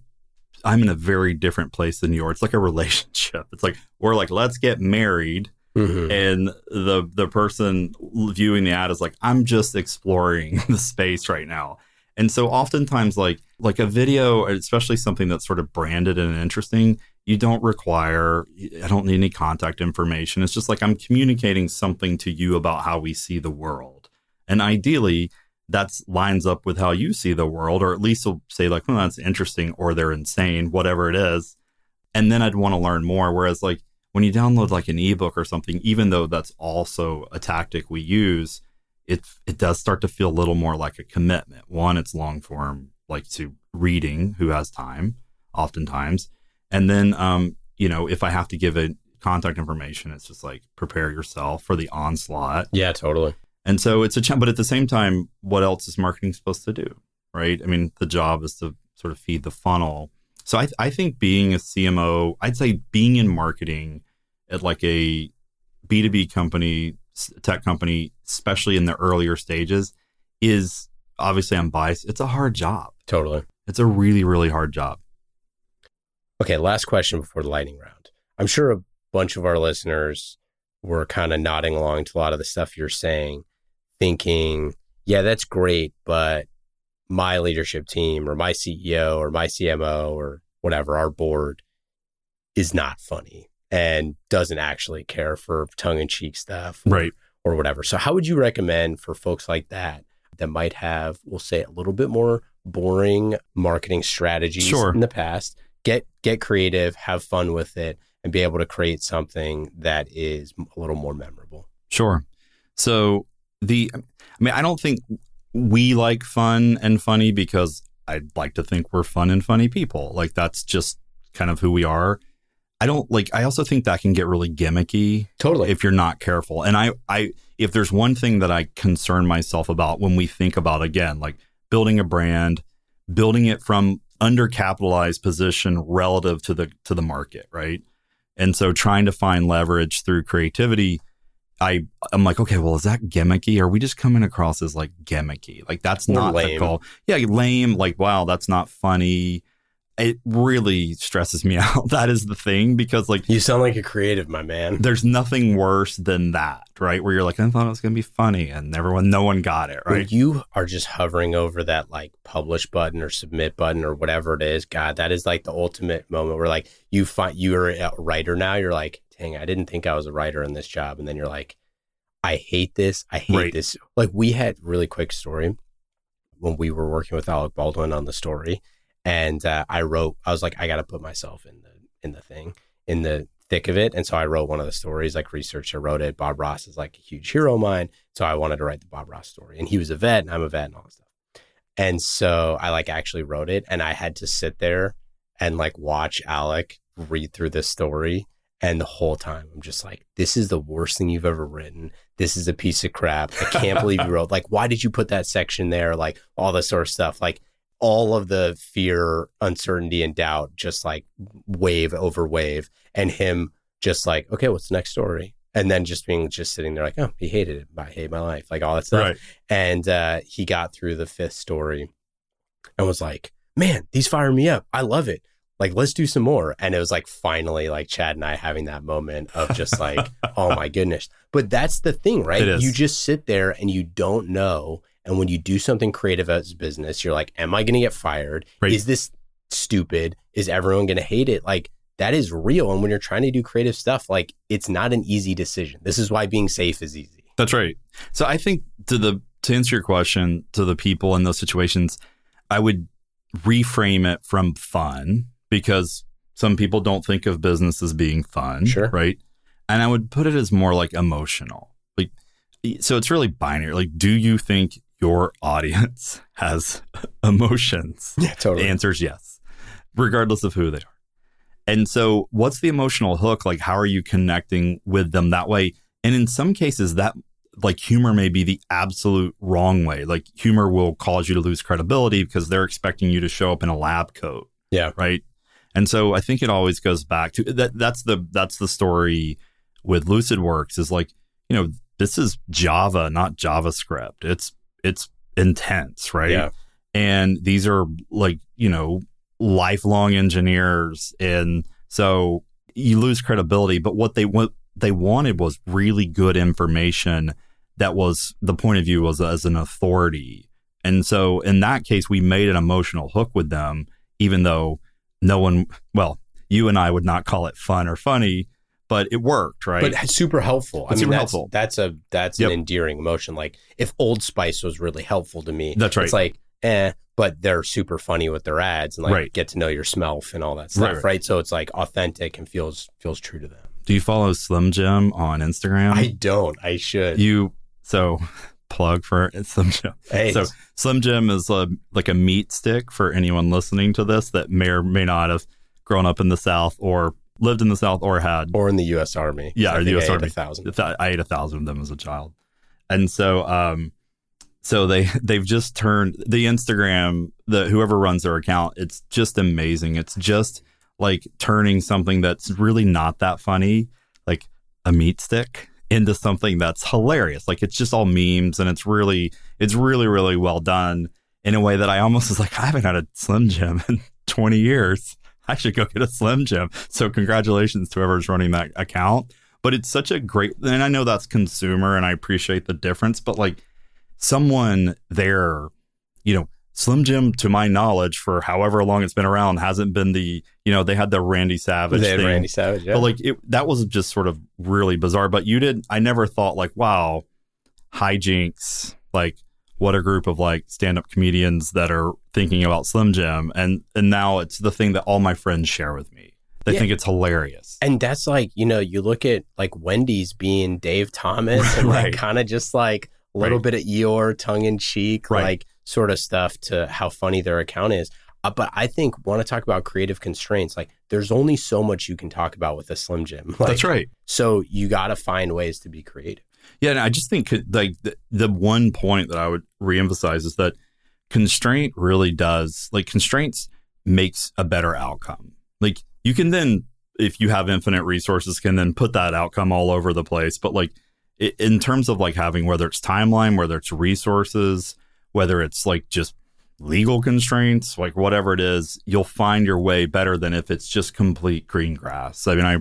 I'm in a very different place than you are. It's like a relationship. It's like we're like, let's get married, Mm-hmm. and the the person viewing the ad is like, I'm just exploring the space right now. And so oftentimes like like a video, especially something that's sort of branded and interesting, you don't require I don't need any contact information. It's just like I'm communicating something to you about how we see the world. And ideally, that's lines up with how you see the world, or at least will say like, well, that's interesting, or they're insane, whatever it is. And then I'd want to learn more. Whereas like when you download like an ebook or something, even though that's also a tactic we use, it it does start to feel a little more like a commitment. One, it's long form, like to reading, who has time, oftentimes, and then um, you know, if I have to give it contact information, it's just like prepare yourself for the onslaught. Yeah, totally. And so it's a challenge, but at the same time, what else is marketing supposed to do? Right. I mean, the job is to sort of feed the funnel. So I, I think being a CMO, I'd say being in marketing at like a B2B company, tech company, especially in the earlier stages, is obviously I'm biased. It's a hard job. Totally. It's a really, really hard job. Okay, last question before the lightning round. I'm sure a bunch of our listeners were kind of nodding along to a lot of the stuff you're saying, thinking, yeah, that's great, but my leadership team or my CEO or my CMO or whatever, our board is not funny and doesn't actually care for tongue in cheek stuff or, Right. or whatever. So, how would you recommend for folks like that that might have, we'll say, a little bit more boring marketing strategies Sure. in the past? Get get creative, have fun with it, and be able to create something that is a little more memorable. Sure. So the, I mean, I don't think we like fun and funny because I'd like to think we're fun and funny people. Like that's just kind of who we are. I don't like. I also think that can get really gimmicky Totally. if you're not careful. And I, I, if there's one thing that I concern myself about when we think about again, like building a brand, building it from undercapitalized position relative to the to the market, right? And so trying to find leverage through creativity, I I'm like, okay, well, is that gimmicky? Are we just coming across as like gimmicky? Like that's Or not the lame. goal. Yeah, lame. Like wow, that's not funny. It really stresses me out. that is the thing because like you sound like a creative, my man. there's nothing worse than that, right? Where you're like, I thought it was gonna be funny, and everyone, no one got it, When right? you are just hovering over that like publish button or submit button or whatever it is, God, that is like the ultimate moment where like you find you're a writer now. You're like, dang, I didn't think I was a writer in this job, and then you're like, I hate this. I hate Right. this. Like we had really quick story when we were working with Alec Baldwin on the story, and uh, I wrote. I was like, I got to put myself in the in the thing in the thick of it, and so I wrote one of the stories. Like researched, I wrote it. Bob Ross is like a huge hero of mine, so I wanted to write the Bob Ross story, and he was a vet, and I'm a vet, and all that stuff. And so I like actually wrote it, and I had to sit there and like watch Alec read through this story. And the whole time, I'm just like, this is the worst thing you've ever written. This is a piece of crap. I can't believe you wrote, like, why did you put that section there? Like, all this sort of stuff. Like, all of the fear, uncertainty, and doubt just like wave over wave. And him just like, okay, what's the next story? And then just being just sitting there like, oh, he hated it. I hate my life. Like, all that stuff. Right. And uh, he got through the fifth story and was like, man, these fire me up. I love it. Like, let's do some more. And it was like finally like Chad and I having that moment of just like, oh my goodness. But that's the thing, right? You just sit there and you don't know. And when you do something creative as a business, you're like, am I going to get fired? Right. Is this stupid? Is everyone going to hate it? Like, that is real. And when you're trying to do creative stuff, like, it's not an easy decision. This is why being safe is easy. That's right. So I think to the to answer your question to the people in those situations, I would reframe it from fun because some people don't think of business as being fun, Sure. right? And I would put it as more like emotional. Like so it's really binary. Like do you think your audience has emotions? Yeah, totally. The answer is yes, regardless of who they are. And so, what's the emotional hook? Like, how are you connecting with them that way? And in some cases, that like humor may be the absolute wrong way. Like, humor will cause you to lose credibility because they're expecting you to show up in a lab coat, yeah. right? And so, I think it always goes back to that. That's the that's the story with LucidWorks is like, you know, this is Java, not JavaScript. It's it's intense, right? Yeah. and these are like you know lifelong engineers and so you lose credibility but what they what they wanted was really good information that was the point of view was as an authority and so in that case we made an emotional hook with them even though no one well you and I would not call it fun or funny but it worked right but super helpful. I It's mean, super that's, helpful. That's a that's Yep. an endearing emotion. Like if Old Spice was really helpful to me, That's right. It's like eh, but they're super funny with their ads and like Right. get to know your smell and all that stuff, Right, right, right. So it's like authentic and feels feels true to them. do you follow Slim Jim on Instagram I don't. I should. you so plug for Slim Jim hey, So Slim Jim is a, like a meat stick for anyone listening to this that may or may not have grown up in the South or lived in the South or had. or in the U.S. Army. Yeah, or the US I Army. A thousand. I ate a thousand of them as a child, and so um, so they they've just turned the Instagram the whoever runs their account. It's just amazing. It's just like turning something that's really not that funny, like a meat stick into something that's hilarious. Like it's just all memes and it's really it's really really well done in a way that I almost was like I haven't had a Slim Jim in 20 years. I should go get a Slim Jim. So congratulations to whoever's running that account. But it's such a great and I know that's consumer and I appreciate the difference, but like someone there, you know, Slim Jim, to my knowledge, for however long it's been around, hasn't been the you know they had the Randy Savage They had thing, Randy Savage, yeah. but like it, that was just sort of really bizarre. But you did, I never thought like, wow, hijinks, like what a group of like stand up comedians that are thinking about Slim Jim, and and now it's the thing that all my friends share with me. They Yeah. think it's hilarious. And that's like, you know, you look at like Wendy's being Dave Thomas and Right. like kind of just like a little Right. bit of Eeyore, tongue in cheek, Right. like sort of stuff to how funny their account is. Uh, but I think want to talk about creative constraints. Like, there's only so much you can talk about with a Slim Jim. Like, That's right. So you got to find ways to be creative. Yeah, and I just think like the, the one point that I would reemphasize is that constraint really does like constraints makes a better outcome. Like you can then if you have infinite resources can then put that outcome all over the place, but like in terms of like having whether it's timeline, whether it's resources, whether it's like just legal constraints, like whatever it is, you'll find your way better than if it's just complete green grass. I mean, I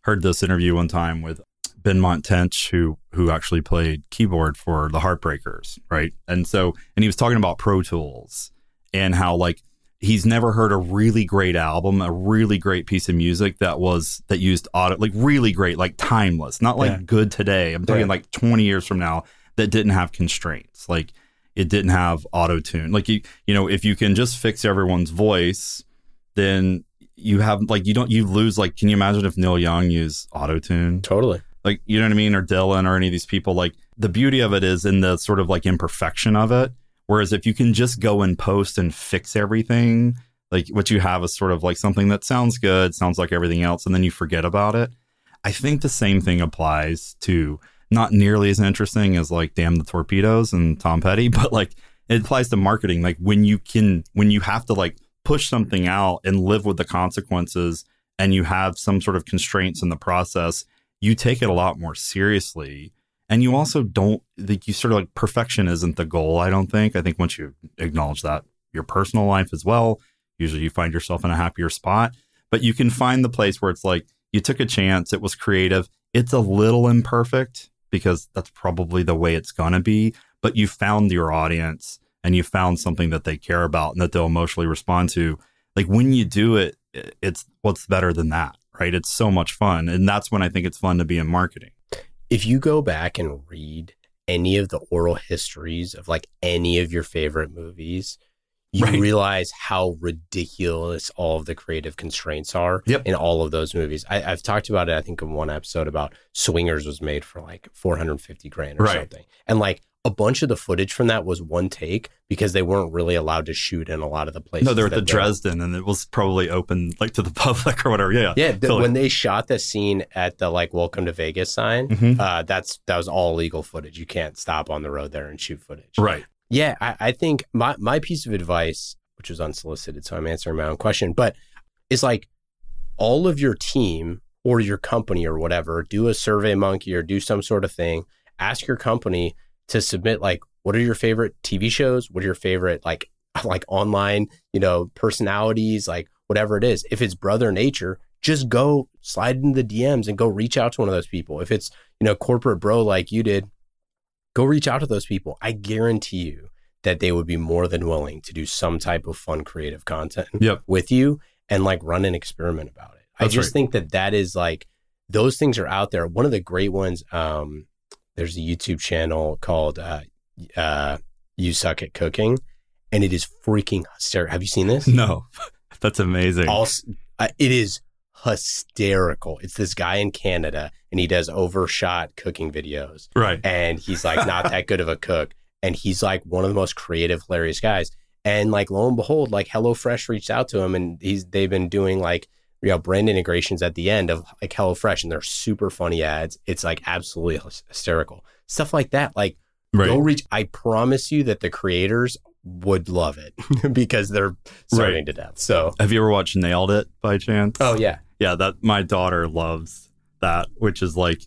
heard this interview one time with Benmont Tench, who who actually played keyboard for the Heartbreakers, right? And so, and he was talking about Pro Tools and how like he's never heard a really great album, a really great piece of music that was that used auto, like really great, like timeless, not like Yeah. good today. I'm talking Yeah. like 20 years from now that didn't have constraints, like it didn't have auto tune. Like you, you know, if you can just fix everyone's voice, then you have like you don't you lose like. Can you imagine if Neil Young used auto tune? Totally. like you know what I mean, or Dylan or any of these people. Like the beauty of it is in the sort of like imperfection of it. Whereas if you can just go and post and fix everything, like what you have is sort of like something that sounds good, sounds like everything else, and then you forget about it. I think the same thing applies to not nearly as interesting as like Damn the Torpedoes and Tom Petty, but like it applies to marketing. Like when you can, when you have to like push something out and live with the consequences and you have some sort of constraints in the process, you take it a lot more seriously. And you also don't like you sort of like perfection isn't the goal, I don't think. I think once you acknowledge that your personal life as well, usually you find yourself in a happier spot. But you can find the place where it's like you took a chance, it was creative, it's a little imperfect because that's probably the way it's gonna be, but you found your audience and you found something that they care about and that they'll emotionally respond to. Like when you do it, it's what's better than that, right? It's so much fun. And that's when I think it's fun to be in marketing. If you go back and read any of the oral histories of like any of your favorite movies, you Right. realize how ridiculous all of the creative constraints are Yep. in all of those movies. I, I've talked about it, I think, in one episode about Swingers was made for like 450 grand or Right. something. And like a bunch of the footage from that was one take because they weren't really allowed to shoot in a lot of the places. No, they're at the. Dresden and it was probably open like to the public or whatever. Yeah. Yeah, the, totally. when they shot the scene at the like "Welcome to Vegas" sign, Mhm. uh, that's that was all legal footage. You can't stop on the road there and shoot footage. Right. Yeah, I, I think my my piece of advice, which was unsolicited, so I'm answering my own question, but is like all of your team or your company or whatever, do a survey monkey or do some sort of thing. Ask your company to submit like what are your favorite TV shows? What are your favorite like like online, you know, personalities, like whatever it is. If it's brother nature, just go slide into the DMs and go reach out to one of those people. If it's, you know, corporate bro like you did, go reach out to those people. I guarantee you that they would be more than willing to do some type of fun creative content Yep. with you and like run an experiment about it. I just right. think that that is like those things are out there. One of the great ones um there's a YouTube channel called uh uh You Suck at Cooking and it is freaking hysterical. Have you seen this? No. That's amazing. Also, uh, it is hysterical. It's this guy in Canada and he does overshot cooking videos right. and he's like not that good of a cook and he's like one of the most creative hilarious guys and like lo and behold like HelloFresh reached out to him and he's they've been doing like you know brand integrations at the end of like HelloFresh and they're super funny ads it's like absolutely hysterical stuff like that like Right. go reach I promise you that the creators would love it because they're starving Right. to death so Have you ever watched Nailed It by chance? oh yeah yeah. That my daughter loves that, which is like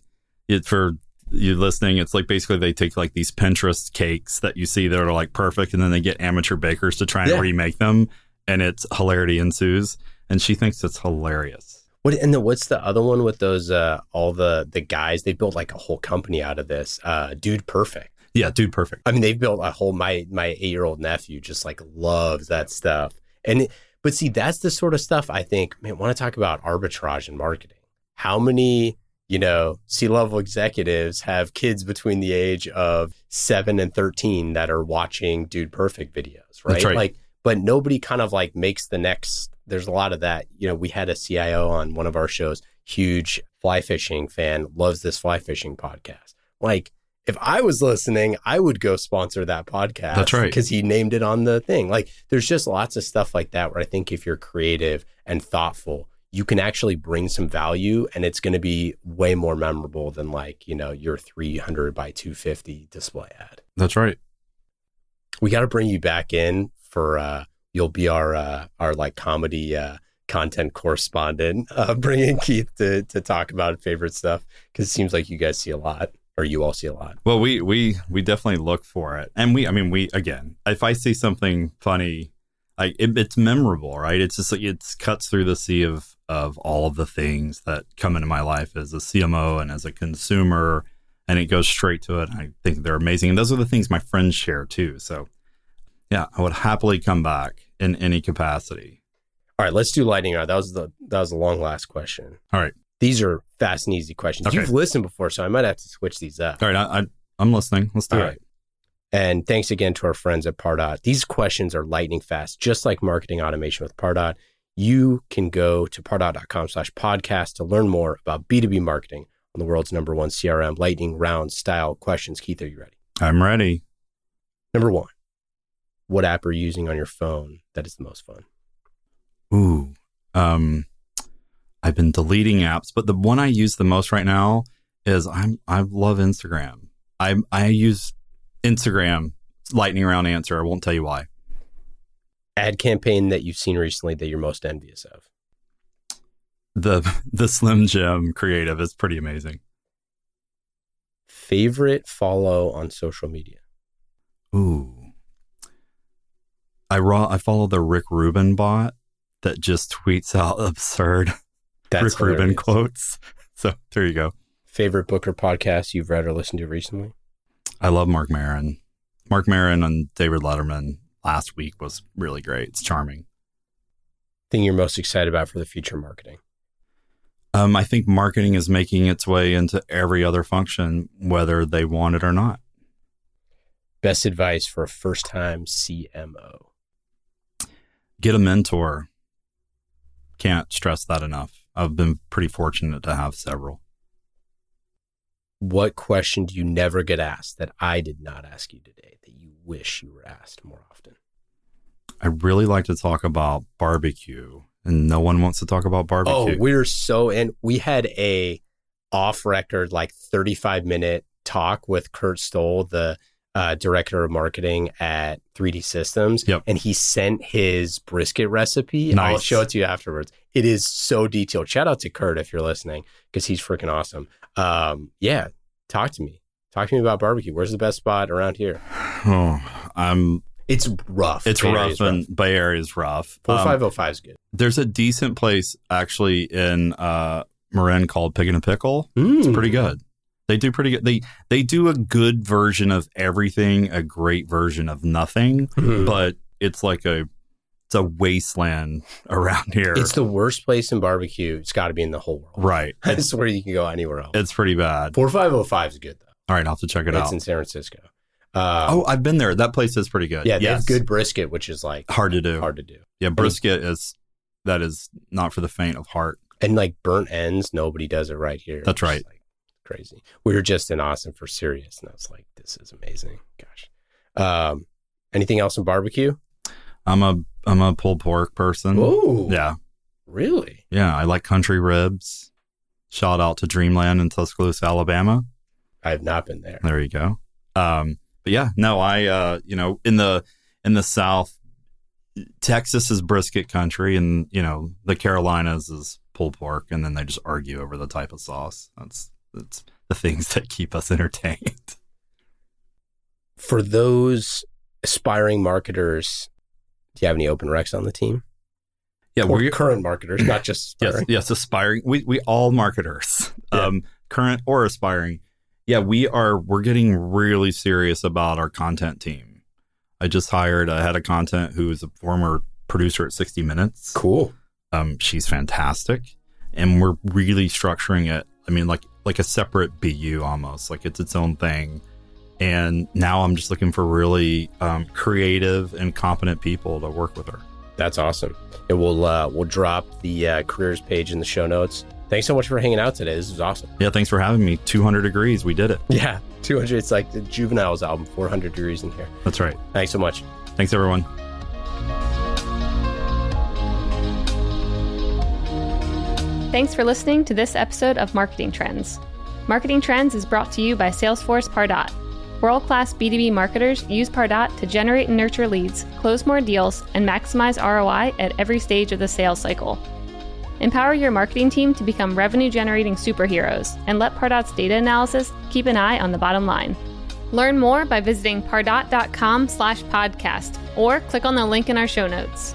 it for you listening. It's like basically they take like these Pinterest cakes that you see that are like perfect, and then they get amateur bakers to try and Yeah. remake them, and it's hilarity ensues. And she thinks it's hilarious. What and then what's the other one with those uh all the the guys they built like a whole company out of this uh dude perfect Yeah, dude, perfect. I mean they've built a whole my my eight year old nephew just like loves that stuff and it, but see that's the sort of stuff I think man want to talk about arbitrage in marketing. How many you know C level executives have kids between the age of seven and thirteen that are watching dude perfect videos right, right. like but nobody kind of like makes the next there's a lot of that. You know we had a cio on one of our shows huge fly fishing fan loves this fly fishing podcast. Like if i was listening i would go sponsor that podcast That's right. because he named it on the thing like there's just lots of stuff like that where i think if you're creative and thoughtful you can actually bring some value and it's going to be way more memorable than like you know your 300 by 250 display ad That's right. we got to bring you back in for uh you'll be our uh our like comedy uh content correspondent uh bringing keith to to talk about favorite stuff because it seems like you guys see a lot or you all see a lot Well, we we we definitely look for it, and we I mean we again, if I see something funny, like it, it's memorable, right? It's just like it's cuts through the sea of of all of the things that come into my life as a CMO and as a consumer, and it goes straight to it. I think they're amazing, and those are the things my friends share too. So, yeah, I would happily come back in any capacity. all right let's do lightning round that was the that was the long last question All right, these are fast and easy questions Okay. you've listened before so i might have to switch these up all right, I, I I'm listening. Let's do All it. right. And thanks again to our friends at Pardot. These questions are lightning fast, just like marketing automation with Pardot. You can go to pardot.com slash podcast to learn more about B2B marketing on the world's number one CRM, lightning round style questions. Keith, are you ready? I'm ready. Number one, what app are you using on your phone that is the most fun? Ooh. Um I've been deleting apps, but the one I use the most right now is I'm I love Instagram. I I use Instagram lightning round answer. I won't tell you why. Ad campaign that you've seen recently that you're most envious of? The the Slim Jim creative is pretty amazing. Favorite follow on social media? Ooh. I raw I follow the Rick Rubin bot that just tweets out absurd That's Rick Rubin quotes. So there you go. Favorite book or podcast you've read or listened to recently? I love Marc Maron. Marc Maron and David Letterman last week was really great. It's charming. Thing you're most excited about for the future marketing? Um, I think marketing is making its way into every other function, whether they want it or not. Best advice for a first time CMO. Get a mentor. Can't stress that enough. I've been pretty fortunate to have several. What question do you never get asked that I did not ask you today that you wish you were asked more often? I really like to talk about barbecue, and no one wants to talk about barbecue. Oh, we're so and We had a off record, like 35 minute talk with Kurt Stoll, the uh, director of marketing at 3D Systems. Yep. And he sent his brisket recipe. And I'll show it to you afterwards. It is so detailed. Shout out to Kurt if you're listening because he's freaking awesome. Um, yeah, talk to me. Talk to me about barbecue. Where's the best spot around here? Oh, I'm. It's rough. It's Bay rough, and Bay Area is rough. Um, 4505 is good. there's a decent place actually in uh, Marin called Pig in a Pickle. It's Mm. pretty good. They do pretty good. They they do a good version of everything, a great version of nothing, Mhm. but it's like a it's a wasteland around here. It's the worst place in barbecue. It's got to be in the whole world. right. It's, swear you can go anywhere else. it's pretty bad. 4505 is good though. All right, I'll have to check it It's out. It's in San Francisco. Uh, oh, I've been there. That place is pretty good. yeah, they yes. have good brisket, which is like hard to do. hard to do. Yeah, brisket is that is not for the faint of heart. And like burnt ends, nobody does it right here. That's right. like crazy. We were just in Austin for Sirius, and I was like, this is amazing. Gosh. Um, anything else in barbecue? I'm a I'm a pulled pork person. Oh, Yeah. really? Yeah, I like country ribs. Shout out to Dreamland in Tuscaloosa, Alabama. I have not been there. There you go. Um, but yeah, no, I uh, you know, in the in the South, Texas is brisket country, and you know, the Carolinas is pulled pork, and then they just argue over the type of sauce. That's that's the things that keep us entertained. For those aspiring marketers, do you have any open recs on the team? Yeah, Or we're current marketers, not just yes, aspiring. yes, aspiring. We we all marketers, Yeah. um, current or aspiring. Yeah, we are. We're getting really serious about our content team. I just hired a head of content who is a former producer at 60 Minutes. Cool. Um, she's fantastic, and we're really structuring it. I mean, like like a separate BU almost, like it's its own thing. And now I'm just looking for really um, creative and competent people to work with her. That's awesome. And we'll uh, we'll drop the uh, careers page in the show notes. Thanks so much for hanging out today. This was awesome. Yeah, thanks for having me. 200 degrees, we did it. Yeah, 200. It's like the Juvenile's album, 400 degrees in here. That's right. Thanks so much. Thanks, everyone. Thanks for listening to this episode of Marketing Trends. Marketing Trends is brought to you by Salesforce Pardot. World class B2B marketers use Pardot to generate and nurture leads, close more deals, and maximize ROI at every stage of the sales cycle. Empower your marketing team to become revenue generating superheroes and let Pardot's data analysis keep an eye on the bottom line. Learn more by visiting pardot.com slash podcast or click on the link in our show notes.